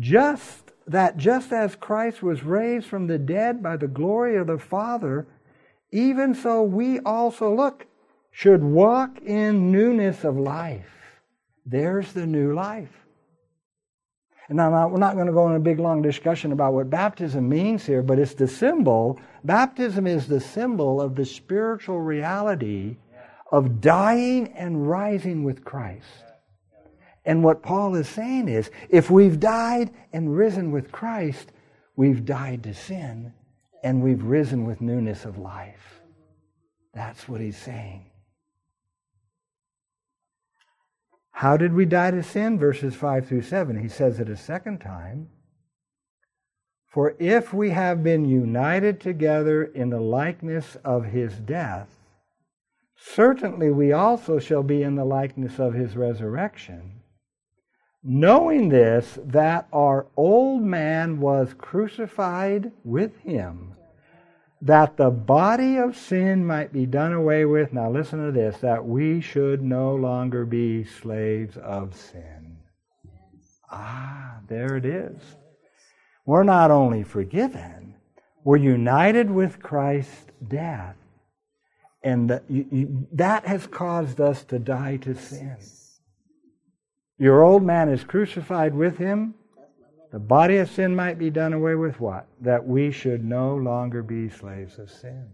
just that just as Christ was raised from the dead by the glory of the Father, even so we also look should walk in newness of life. There's the new life. And now, we're not going to go in a big long discussion about what baptism means here, but it's the symbol. Baptism is the symbol of the spiritual reality of dying and rising with Christ. And what Paul is saying is if we've died and risen with Christ, we've died to sin and we've risen with newness of life. That's what he's saying. How did we die to sin? Verses 5 through 7. He says it a second time. For if we have been united together in the likeness of his death, certainly we also shall be in the likeness of his resurrection. Knowing this, that our old man was crucified with him that the body of sin might be done away with. Now, listen to this that we should no longer be slaves of sin. Ah, there it is. We're not only forgiven, we're united with Christ's death. And that, you, you, that has caused us to die to sin. Your old man is crucified with him the body of sin might be done away with what? That we should no longer be slaves of sin.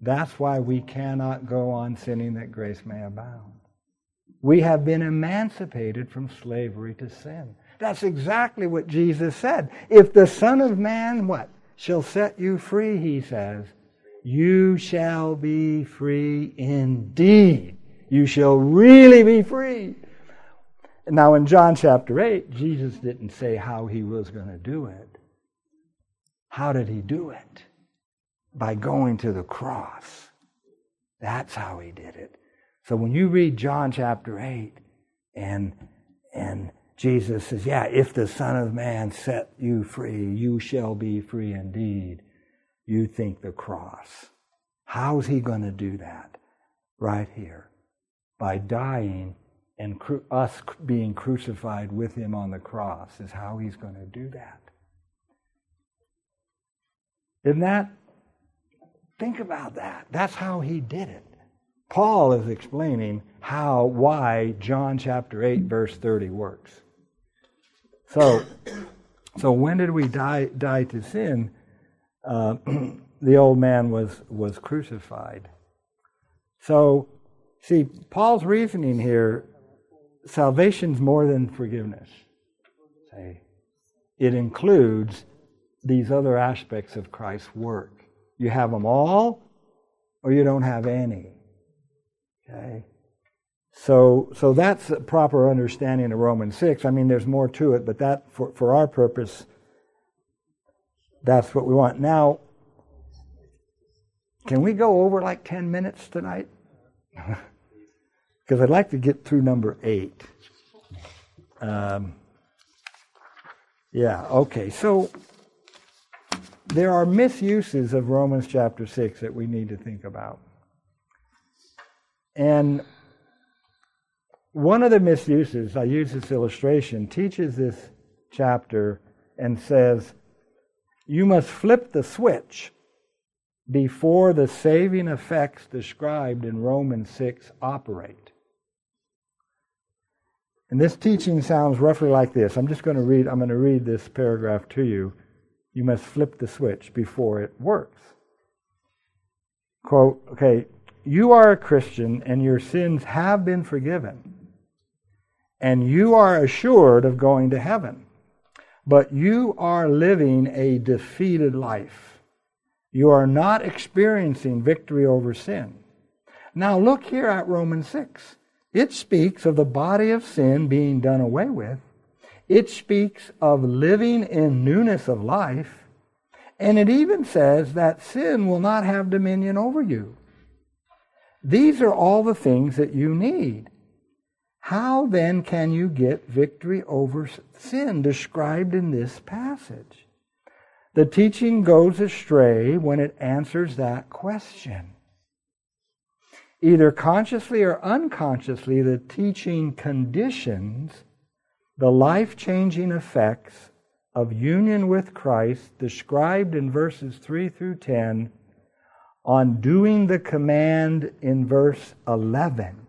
That's why we cannot go on sinning that grace may abound. We have been emancipated from slavery to sin. That's exactly what Jesus said. If the Son of Man, what? Shall set you free, he says, you shall be free indeed. You shall really be free. Now, in John chapter 8, Jesus didn't say how he was going to do it. How did he do it? By going to the cross. That's how he did it. So when you read John chapter 8 and, and Jesus says, Yeah, if the Son of Man set you free, you shall be free indeed. You think the cross. How's he going to do that? Right here. By dying and cru- us being crucified with him on the cross is how he's going to do that. Isn't that? Think about that. That's how he did it. Paul is explaining how, why John chapter 8, verse 30 works. So, so when did we die, die to sin? Uh, the old man was, was crucified. So, see, Paul's reasoning here salvation's more than forgiveness. Say, it includes these other aspects of Christ's work. You have them all, or you don't have any. Okay. So, so that's a proper understanding of Romans 6. I mean, there's more to it, but that, for, for our purpose, that's what we want. Now, can we go over like 10 minutes tonight? because I'd like to get through number eight. Um, yeah, okay. So there are misuses of Romans chapter 6 that we need to think about. And one of the misuses, I use this illustration, teaches this chapter and says, you must flip the switch before the saving effects described in Romans 6 operate. And this teaching sounds roughly like this. I'm just going to read I'm going to read this paragraph to you. You must flip the switch before it works. Quote, okay, you are a Christian and your sins have been forgiven. and you are assured of going to heaven. But you are living a defeated life. You are not experiencing victory over sin. Now look here at Romans 6. It speaks of the body of sin being done away with. It speaks of living in newness of life. And it even says that sin will not have dominion over you. These are all the things that you need. How then can you get victory over sin described in this passage? The teaching goes astray when it answers that question. Either consciously or unconsciously, the teaching conditions the life changing effects of union with Christ described in verses 3 through 10 on doing the command in verse 11.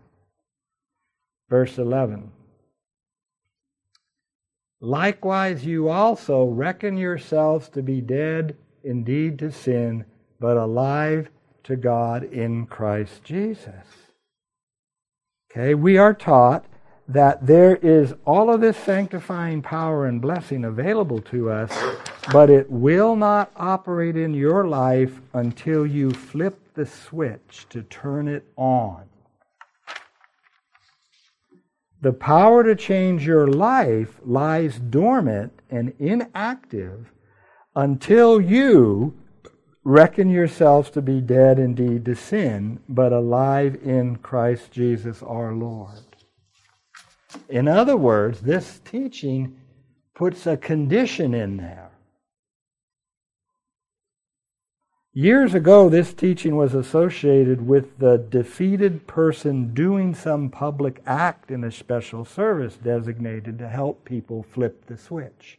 Verse 11. Likewise, you also reckon yourselves to be dead indeed to sin, but alive to God in Christ Jesus. Okay, we are taught that there is all of this sanctifying power and blessing available to us, but it will not operate in your life until you flip the switch to turn it on. The power to change your life lies dormant and inactive until you reckon yourselves to be dead indeed to sin, but alive in Christ Jesus our Lord. In other words, this teaching puts a condition in there. Years ago, this teaching was associated with the defeated person doing some public act in a special service designated to help people flip the switch.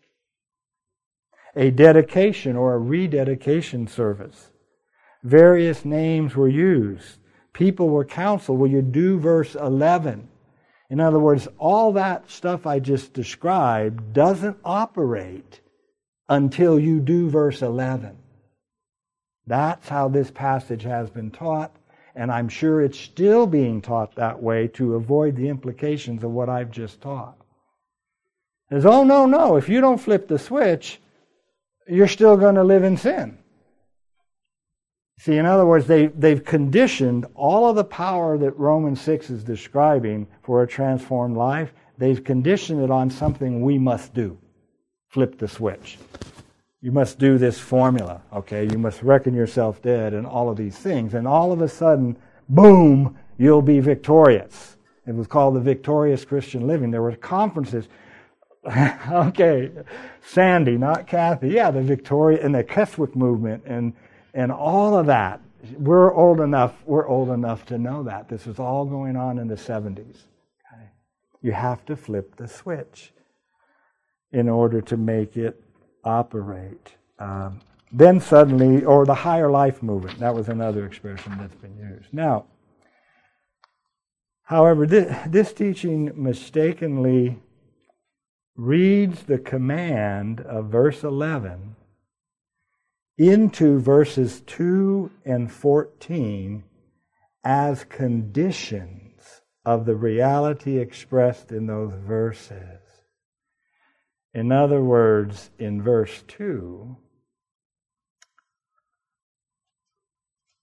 A dedication or a rededication service. Various names were used. People were counseled. Will you do verse 11? In other words, all that stuff I just described doesn't operate until you do verse 11. That's how this passage has been taught, and I'm sure it's still being taught that way to avoid the implications of what I've just taught. Is oh, no, no, if you don't flip the switch, you're still going to live in sin. See, in other words, they, they've conditioned all of the power that Romans 6 is describing for a transformed life, they've conditioned it on something we must do flip the switch. You must do this formula, okay? You must reckon yourself dead and all of these things. And all of a sudden, boom, you'll be victorious. It was called the Victorious Christian Living. There were conferences. okay, Sandy, not Kathy. Yeah, the Victoria and the Keswick movement and and all of that. We're old enough, we're old enough to know that. This was all going on in the 70s. Okay? You have to flip the switch in order to make it operate. Um, then suddenly, or the higher life movement, that was another expression that's been used. Now, however, this, this teaching mistakenly reads the command of verse 11 into verses 2 and 14 as conditions of the reality expressed in those verses. In other words, in verse 2,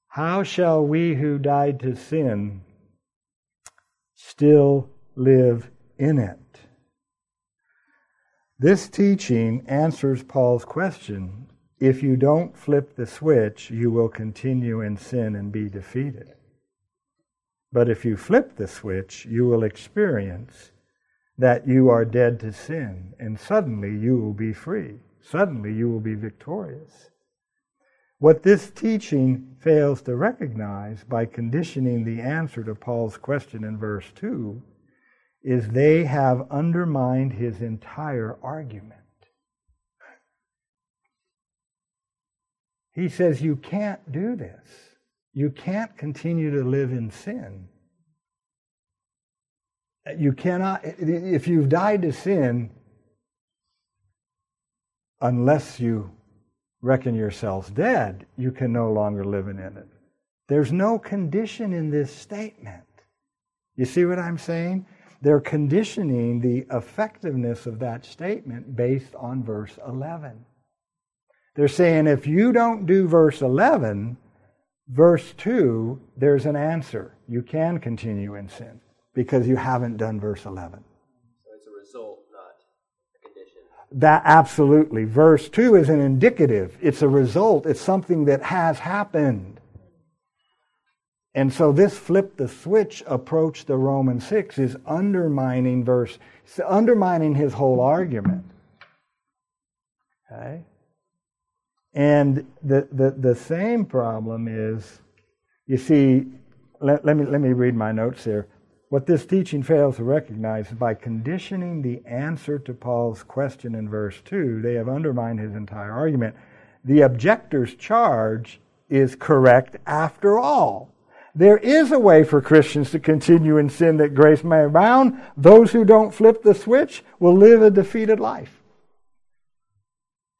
how shall we who died to sin still live in it? This teaching answers Paul's question if you don't flip the switch, you will continue in sin and be defeated. But if you flip the switch, you will experience that you are dead to sin, and suddenly you will be free. Suddenly you will be victorious. What this teaching fails to recognize by conditioning the answer to Paul's question in verse 2 is they have undermined his entire argument. He says, You can't do this. You can't continue to live in sin. You cannot, if you've died to sin, unless you reckon yourselves dead, you can no longer live in it. There's no condition in this statement. You see what I'm saying? They're conditioning the effectiveness of that statement based on verse 11. They're saying if you don't do verse 11, verse 2, there's an answer. You can continue in sin because you haven't done verse 11. So it's a result, not a condition. That absolutely. Verse 2 is an indicative, it's a result, it's something that has happened. And so this flip the switch approach to Romans 6 is undermining verse undermining his whole argument. Okay? And the, the, the same problem is, you see, let, let, me, let me read my notes here. What this teaching fails to recognize is by conditioning the answer to Paul's question in verse 2, they have undermined his entire argument. The objector's charge is correct after all. There is a way for Christians to continue in sin that grace may abound. Those who don't flip the switch will live a defeated life.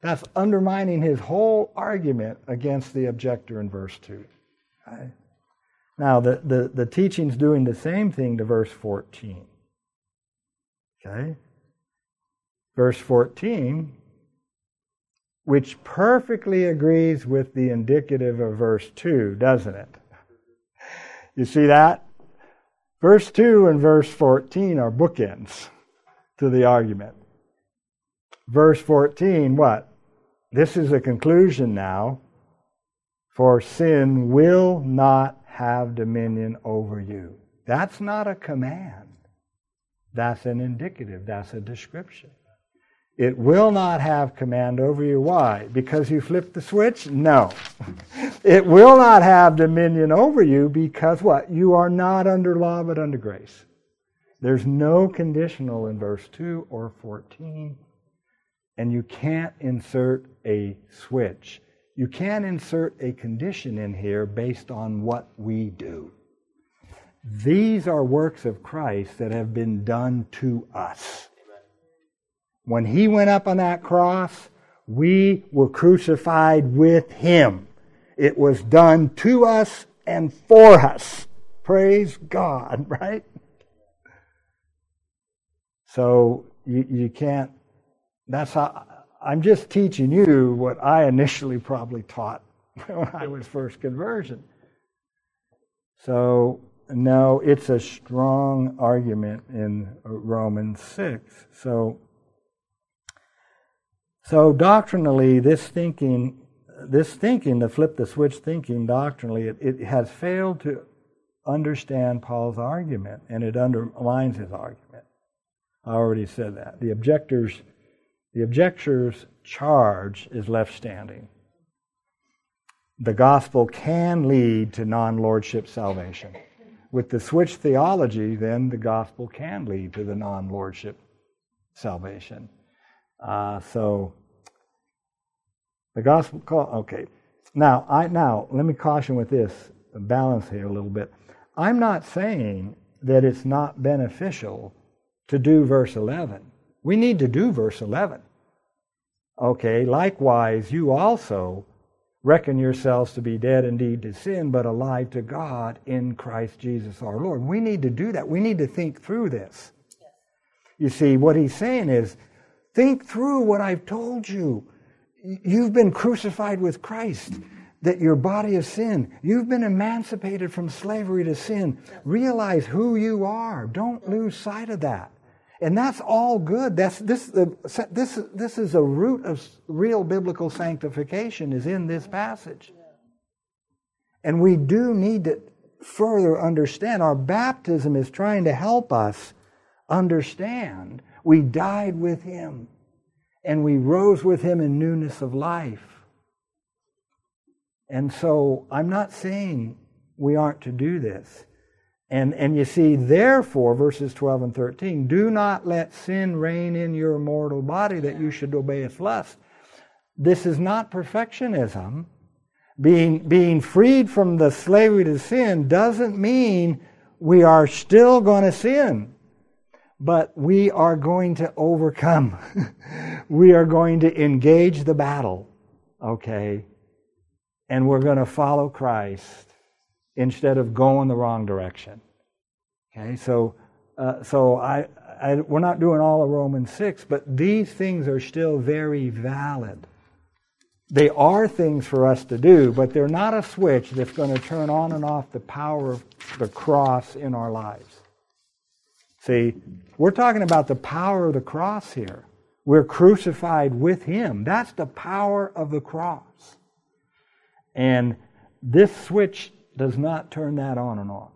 That's undermining his whole argument against the objector in verse 2. Okay? Now, the, the, the teaching's doing the same thing to verse 14. Okay? Verse 14, which perfectly agrees with the indicative of verse 2, doesn't it? You see that? Verse 2 and verse 14 are bookends to the argument. Verse 14, what? This is a conclusion now. For sin will not have dominion over you. That's not a command. That's an indicative. That's a description. It will not have command over you. Why? Because you flipped the switch? No. it will not have dominion over you because what? You are not under law but under grace. There's no conditional in verse 2 or 14 and you can't insert a switch. You can't insert a condition in here based on what we do. These are works of Christ that have been done to us. When he went up on that cross, we were crucified with him. It was done to us and for us. Praise God, right? So you, you can't that's how I'm just teaching you what I initially probably taught when I was first conversion. So, no, it's a strong argument in Romans 6. So, so doctrinally, this thinking, this thinking, the flip the switch thinking doctrinally, it, it has failed to understand Paul's argument, and it undermines his argument. I already said that. The objectors the objector's charge is left standing. The gospel can lead to non lordship salvation. With the switch theology, then the gospel can lead to the non lordship salvation. Uh, so the gospel call okay. Now I now let me caution with this balance here a little bit. I'm not saying that it's not beneficial to do verse 11. We need to do verse 11. Okay, likewise, you also reckon yourselves to be dead indeed to sin, but alive to God in Christ Jesus our Lord. We need to do that. We need to think through this. You see, what he's saying is think through what I've told you. You've been crucified with Christ, that your body is sin. You've been emancipated from slavery to sin. Realize who you are. Don't lose sight of that. And that's all good. That's, this, this, this is a root of real biblical sanctification is in this passage. And we do need to further understand. Our baptism is trying to help us understand we died with Him and we rose with Him in newness of life. And so I'm not saying we aren't to do this. And, and you see, therefore, verses 12 and 13, do not let sin reign in your mortal body that you should obey its lust. This is not perfectionism. Being, being freed from the slavery to sin doesn't mean we are still going to sin, but we are going to overcome. we are going to engage the battle, okay? And we're going to follow Christ instead of going the wrong direction. Okay, so Uh, so I, I, we're not doing all of Romans 6, but these things are still very valid. They are things for us to do, but they're not a switch that's going to turn on and off the power of the cross in our lives. See, we're talking about the power of the cross here. We're crucified with Him. That's the power of the cross. And this switch does not turn that on and off.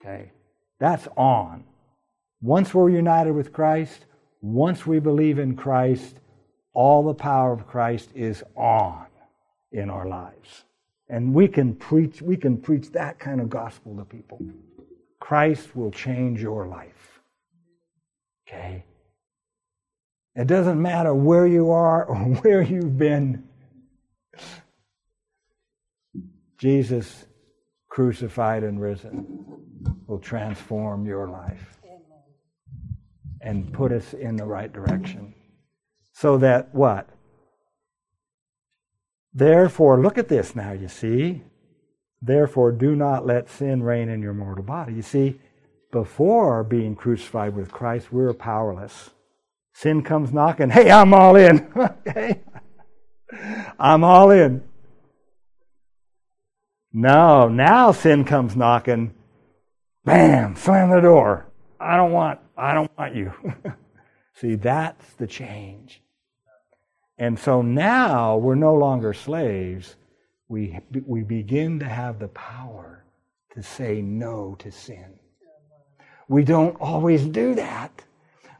Okay? That's on. Once we're united with Christ, once we believe in Christ, all the power of Christ is on in our lives. And we can preach we can preach that kind of gospel to people. Christ will change your life. Okay? It doesn't matter where you are or where you've been. Jesus crucified and risen will transform your life and put us in the right direction. So that what? Therefore, look at this now, you see. Therefore, do not let sin reign in your mortal body. You see, before being crucified with Christ, we're powerless. Sin comes knocking. Hey, I'm all in. okay? I'm all in. No, now sin comes knocking. Bam, slam the door. I don't want, I don't want you. See, that's the change. And so now we're no longer slaves. We, we begin to have the power to say no to sin. We don't always do that.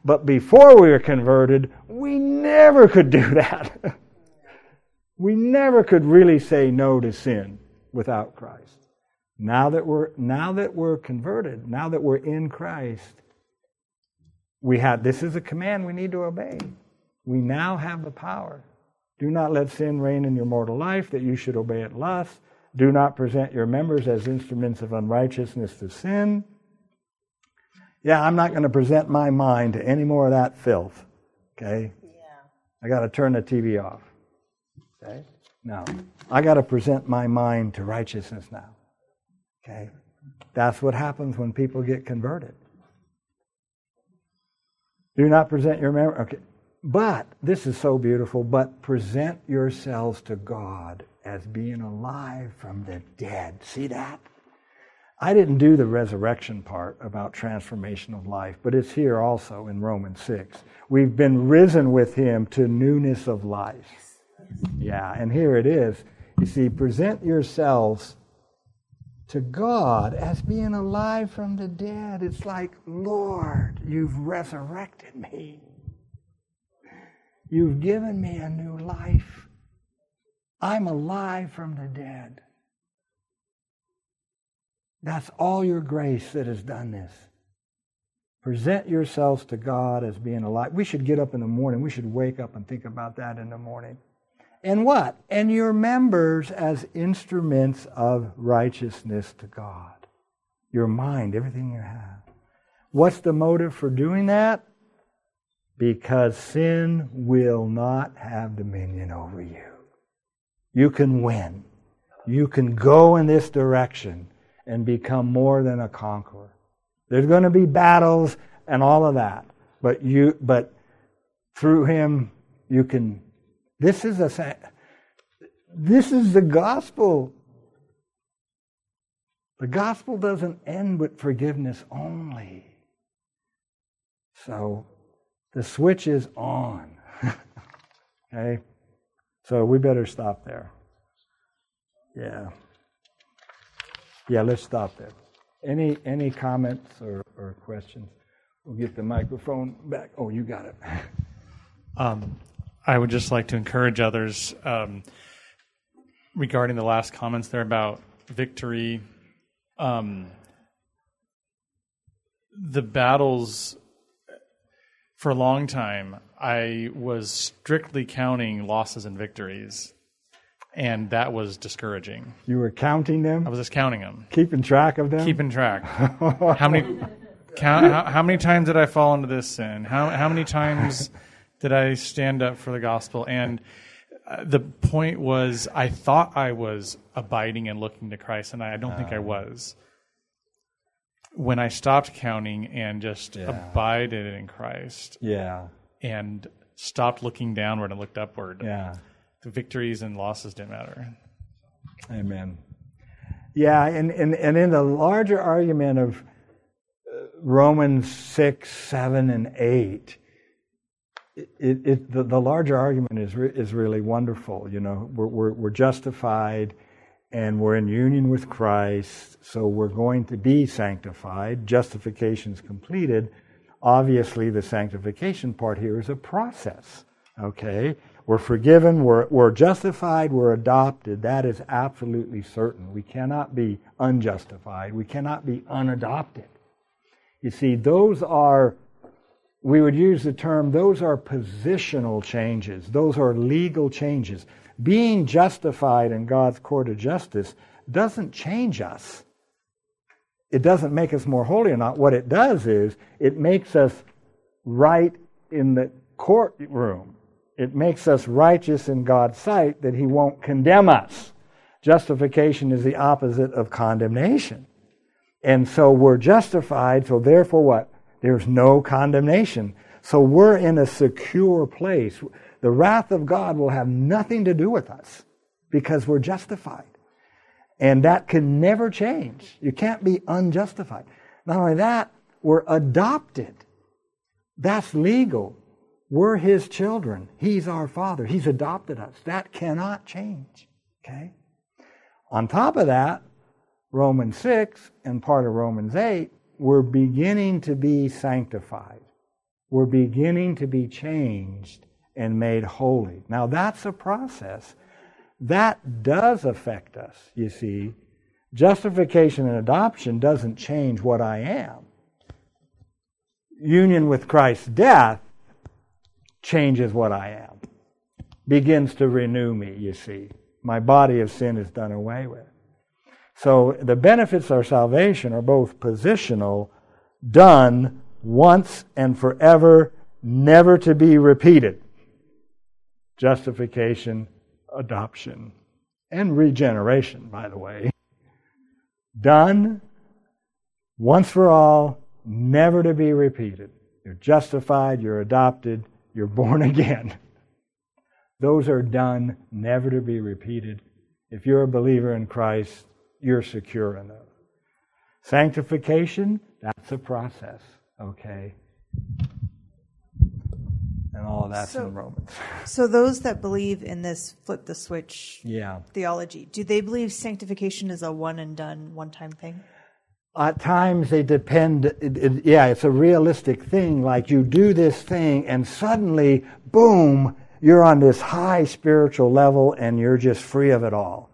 But before we were converted, we never could do that. we never could really say no to sin without Christ. Now that we're now that we're converted, now that we're in Christ, we have this is a command we need to obey. We now have the power. Do not let sin reign in your mortal life, that you should obey it lust. Do not present your members as instruments of unrighteousness to sin. Yeah, I'm not going to present my mind to any more of that filth. Okay? Yeah. I got to turn the TV off. Okay? No. I got to present my mind to righteousness now. Okay? That's what happens when people get converted. Do not present your memory. Okay. But, this is so beautiful, but present yourselves to God as being alive from the dead. See that? I didn't do the resurrection part about transformation of life, but it's here also in Romans 6. We've been risen with him to newness of life. Yeah, and here it is. You see, present yourselves to God as being alive from the dead. It's like, Lord, you've resurrected me. You've given me a new life. I'm alive from the dead. That's all your grace that has done this. Present yourselves to God as being alive. We should get up in the morning. We should wake up and think about that in the morning. And what? And your members as instruments of righteousness to God. Your mind, everything you have. What's the motive for doing that? Because sin will not have dominion over you. You can win. You can go in this direction and become more than a conqueror. There's going to be battles and all of that. But you but through him you can this is a this is the gospel. The gospel doesn't end with forgiveness only. So the switch is on. okay? So we better stop there. Yeah. Yeah, let's stop there. Any any comments or, or questions? We'll get the microphone back. Oh, you got it. Um, I would just like to encourage others um, regarding the last comments there about victory. Um, the battles for a long time, I was strictly counting losses and victories, and that was discouraging. You were counting them? I was just counting them, keeping track of them, keeping track. how many? Count, how, how many times did I fall into this sin? How how many times? did I stand up for the gospel. And uh, the point was, I thought I was abiding and looking to Christ, and I don't think I was. When I stopped counting and just Yeah. abided in Christ Yeah. and stopped looking downward and looked upward, Yeah. the victories and losses didn't matter. Amen. Yeah, and, and, and in the larger argument of uh, Romans 6, 7, and 8, it, it, the, the larger argument is, re, is really wonderful. You know, we're, we're, we're justified and we're in union with Christ, so we're going to be sanctified. Justification's completed. Obviously, the sanctification part here is a process. Okay? We're forgiven, we're, we're justified, we're adopted. That is absolutely certain. We cannot be unjustified, we cannot be unadopted. You see, those are, we would use the term, those are positional changes, those are legal changes. Being justified in God's court of justice doesn't change us. It doesn't make us more holy or not. What it does is it makes us right in the courtroom. It makes us righteous in God's sight that He won't condemn us. Justification is the opposite of condemnation. And so we're justified, so therefore what? There's no condemnation. So we're in a secure place. The wrath of God will have nothing to do with us because we're justified. And that can never change. You can't be unjustified. Not only that, we're adopted. That's legal. We're his children. He's our father. He's adopted us. That cannot change. Okay? On top of that, Romans 6 and part of Romans 8, we're beginning to be sanctified. We're beginning to be changed and made holy. Now, that's a process. That does affect us, you see. Justification and adoption doesn't change what I am. Union with Christ's death changes what I am, begins to renew me, you see. My body of sin is done away with. So the benefits of salvation are both positional, done once and forever, never to be repeated. Justification, adoption, and regeneration, by the way. Done once for all, never to be repeated. You're justified, you're adopted, you're born again. Those are done, never to be repeated. If you're a believer in Christ, you're secure in those. Sanctification, that's a process, okay? And all of that's So- in Romans. So those that believe in this flip the switch Yeah. theology, do they believe sanctification is a one and done, one time thing? At times they depend, it, it- yeah, it's a realistic thing. Like you do this thing and suddenly, boom, you're on this high spiritual level and you're just free of it all.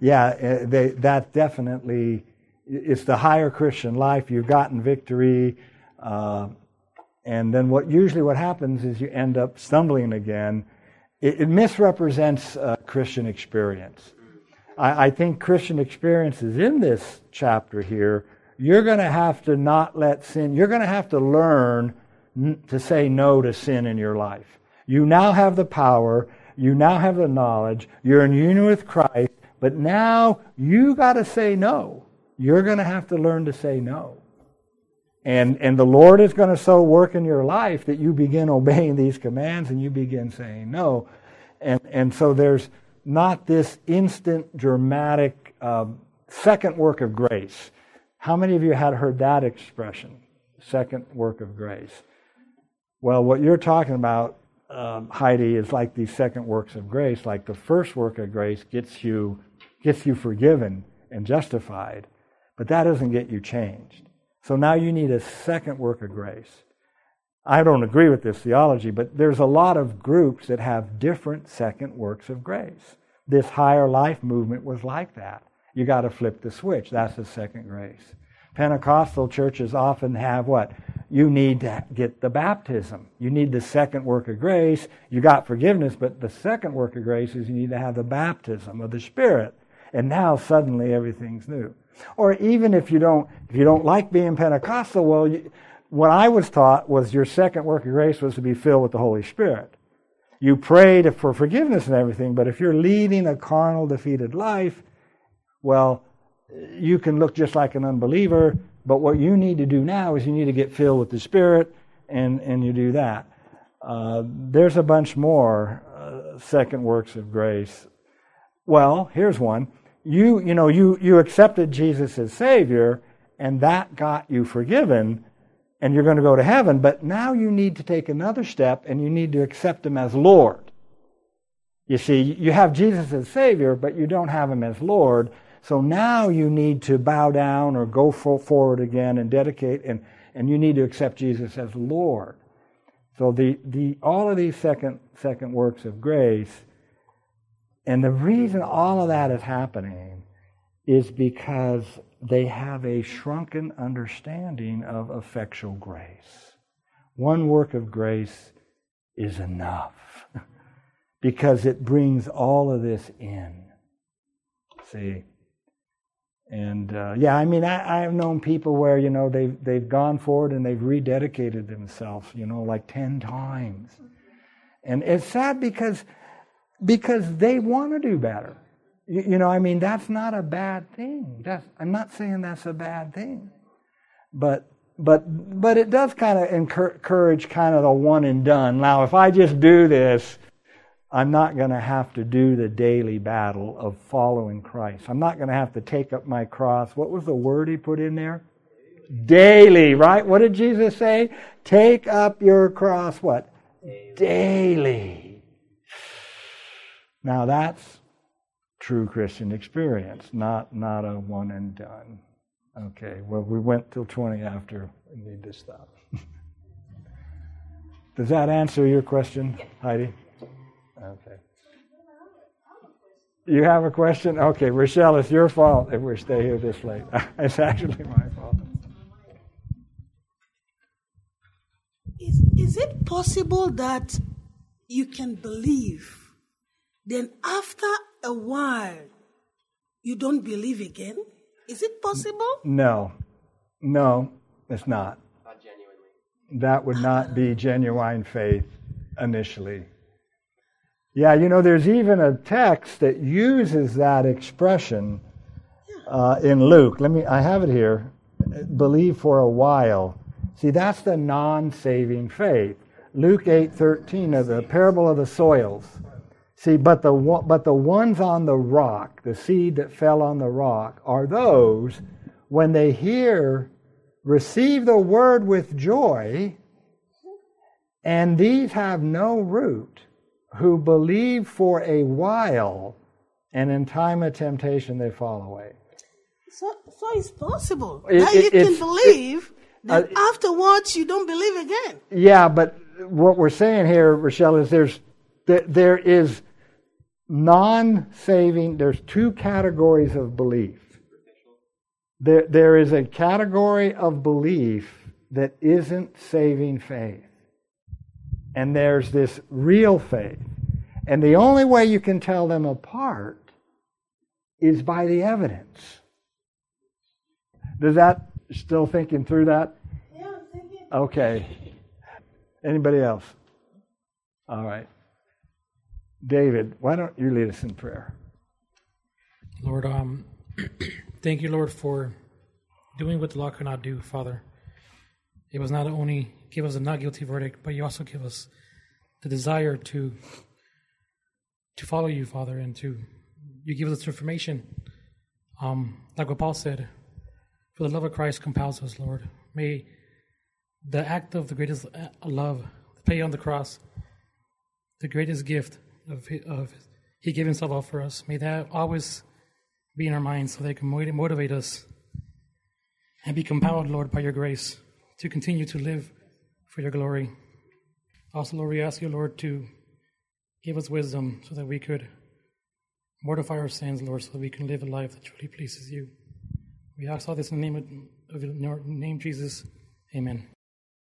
Yeah, uh, they, that definitely, it's the higher Christian life. You've gotten victory. Uh, and then what usually what happens is you end up stumbling again. It, it misrepresents uh, Christian experience. I, I think Christian experience is in this chapter here. You're going to have to not let sin, you're going to have to learn n- to say no to sin in your life. You now have the power, you now have the knowledge, you're in union with Christ, but now you got to say no. You're going to have to learn to say no. And, and the Lord is going to so work in your life that you begin obeying these commands and you begin saying no. And, and so there's not this instant, dramatic um, second work of grace. How many of you had heard that expression? Second work of grace. Well, what you're talking about, um, Heidi, is like these second works of grace. Like the first work of grace gets you gets you forgiven and justified, but that doesn't get you changed. So now you need a second work of grace. I don't agree with this theology, but there's a lot of groups that have different second works of grace. This higher life movement was like that. You got to flip the switch. That's the second grace. Pentecostal churches often have what? You need to get the baptism. You need the second work of grace. You got forgiveness, but the second work of grace is you need to have the baptism of the Spirit. And now suddenly everything's new. Or even if you don't, if you don't like being Pentecostal, well, you, what I was taught was your second work of grace was to be filled with the Holy Spirit. You prayed for forgiveness and everything, but if you're leading a carnal, defeated life, well, you can look just like an unbeliever, But what you need to do now is you need to get filled with the Spirit, and, and you do that. Uh, there's a bunch more uh, second works of grace. Well, here's one. You, you know, you, you accepted Jesus as Savior, and that got you forgiven, and you're going to go to heaven. But now you need to take another step, and you need to accept Him as Lord. You see, you have Jesus as Savior, but you don't have Him as Lord. So now you need to bow down or go forward again and dedicate, and, and you need to accept Jesus as Lord. So the, the all of these second second works of grace, and the reason all of that is happening is because they have a shrunken understanding of effectual grace. One work of grace is enough because it brings all of this in. See? And uh, yeah, I mean, I, I've known people where you know they've they've gone forward and they've rededicated themselves, you know, like ten times, and it's sad because because they want to do better. You, you know, I mean, that's not a bad thing. That's, I'm not saying that's a bad thing, but but but it does kind of encourage kind of the one and done. Now, if I just do this, I'm not going to have to do the daily battle of following Christ. I'm not going to have to take up my cross. What was the word he put in there? Daily, right? What did Jesus say? Take up your cross, what? Daily. daily. Now that's true Christian experience, not, not a one and done. Okay, well, we went till 20 after. We need to stop. Does that answer your question, Heidi? Okay. You have a question? Okay, Rochelle, it's your fault if we stay here this late. it's actually my fault. Is, is it possible that you can believe, then after a while, you don't believe again? Is it possible? No. No, it's not. Not genuinely. That would not be genuine faith initially. Yeah, you know, there's even a text that uses that expression uh, in Luke. Let me, I have it here. Believe for a while. See, that's the non-saving faith. Luke 8:13 of the parable of the soils. See, but the but the ones on the rock, the seed that fell on the rock, are those when they hear, receive the word with joy, and these have no root who believe for a while, and in time of temptation they fall away. So, so it's possible it, that it, you can believe, that uh, afterwards you don't believe again. Yeah, but what we're saying here, Rochelle, is there's there is non-saving. There's two categories of belief. There, there is a category of belief that isn't saving faith and there's this real faith. And the only way you can tell them apart is by the evidence. Does that still thinking through that? Yeah. Okay. Anybody else? All right. David, why don't you lead us in prayer? Lord, um, thank you, Lord, for doing what the law could not do, Father. It was not only give us a not guilty verdict, but you also give us the desire to to follow you, Father, and to you give us information. Um, like what Paul said, for the love of Christ compels us, Lord. May the act of the greatest uh, love, the pay on the cross, the greatest gift of, of He gave Himself up for us, may that always be in our minds so they can motivate us and be compelled, Lord, by your grace to continue to live for your glory. Also, Lord, we ask you, Lord, to give us wisdom so that we could mortify our sins, Lord, so that we can live a life that truly pleases you. We ask all this in the name of, of your name, Jesus. Amen.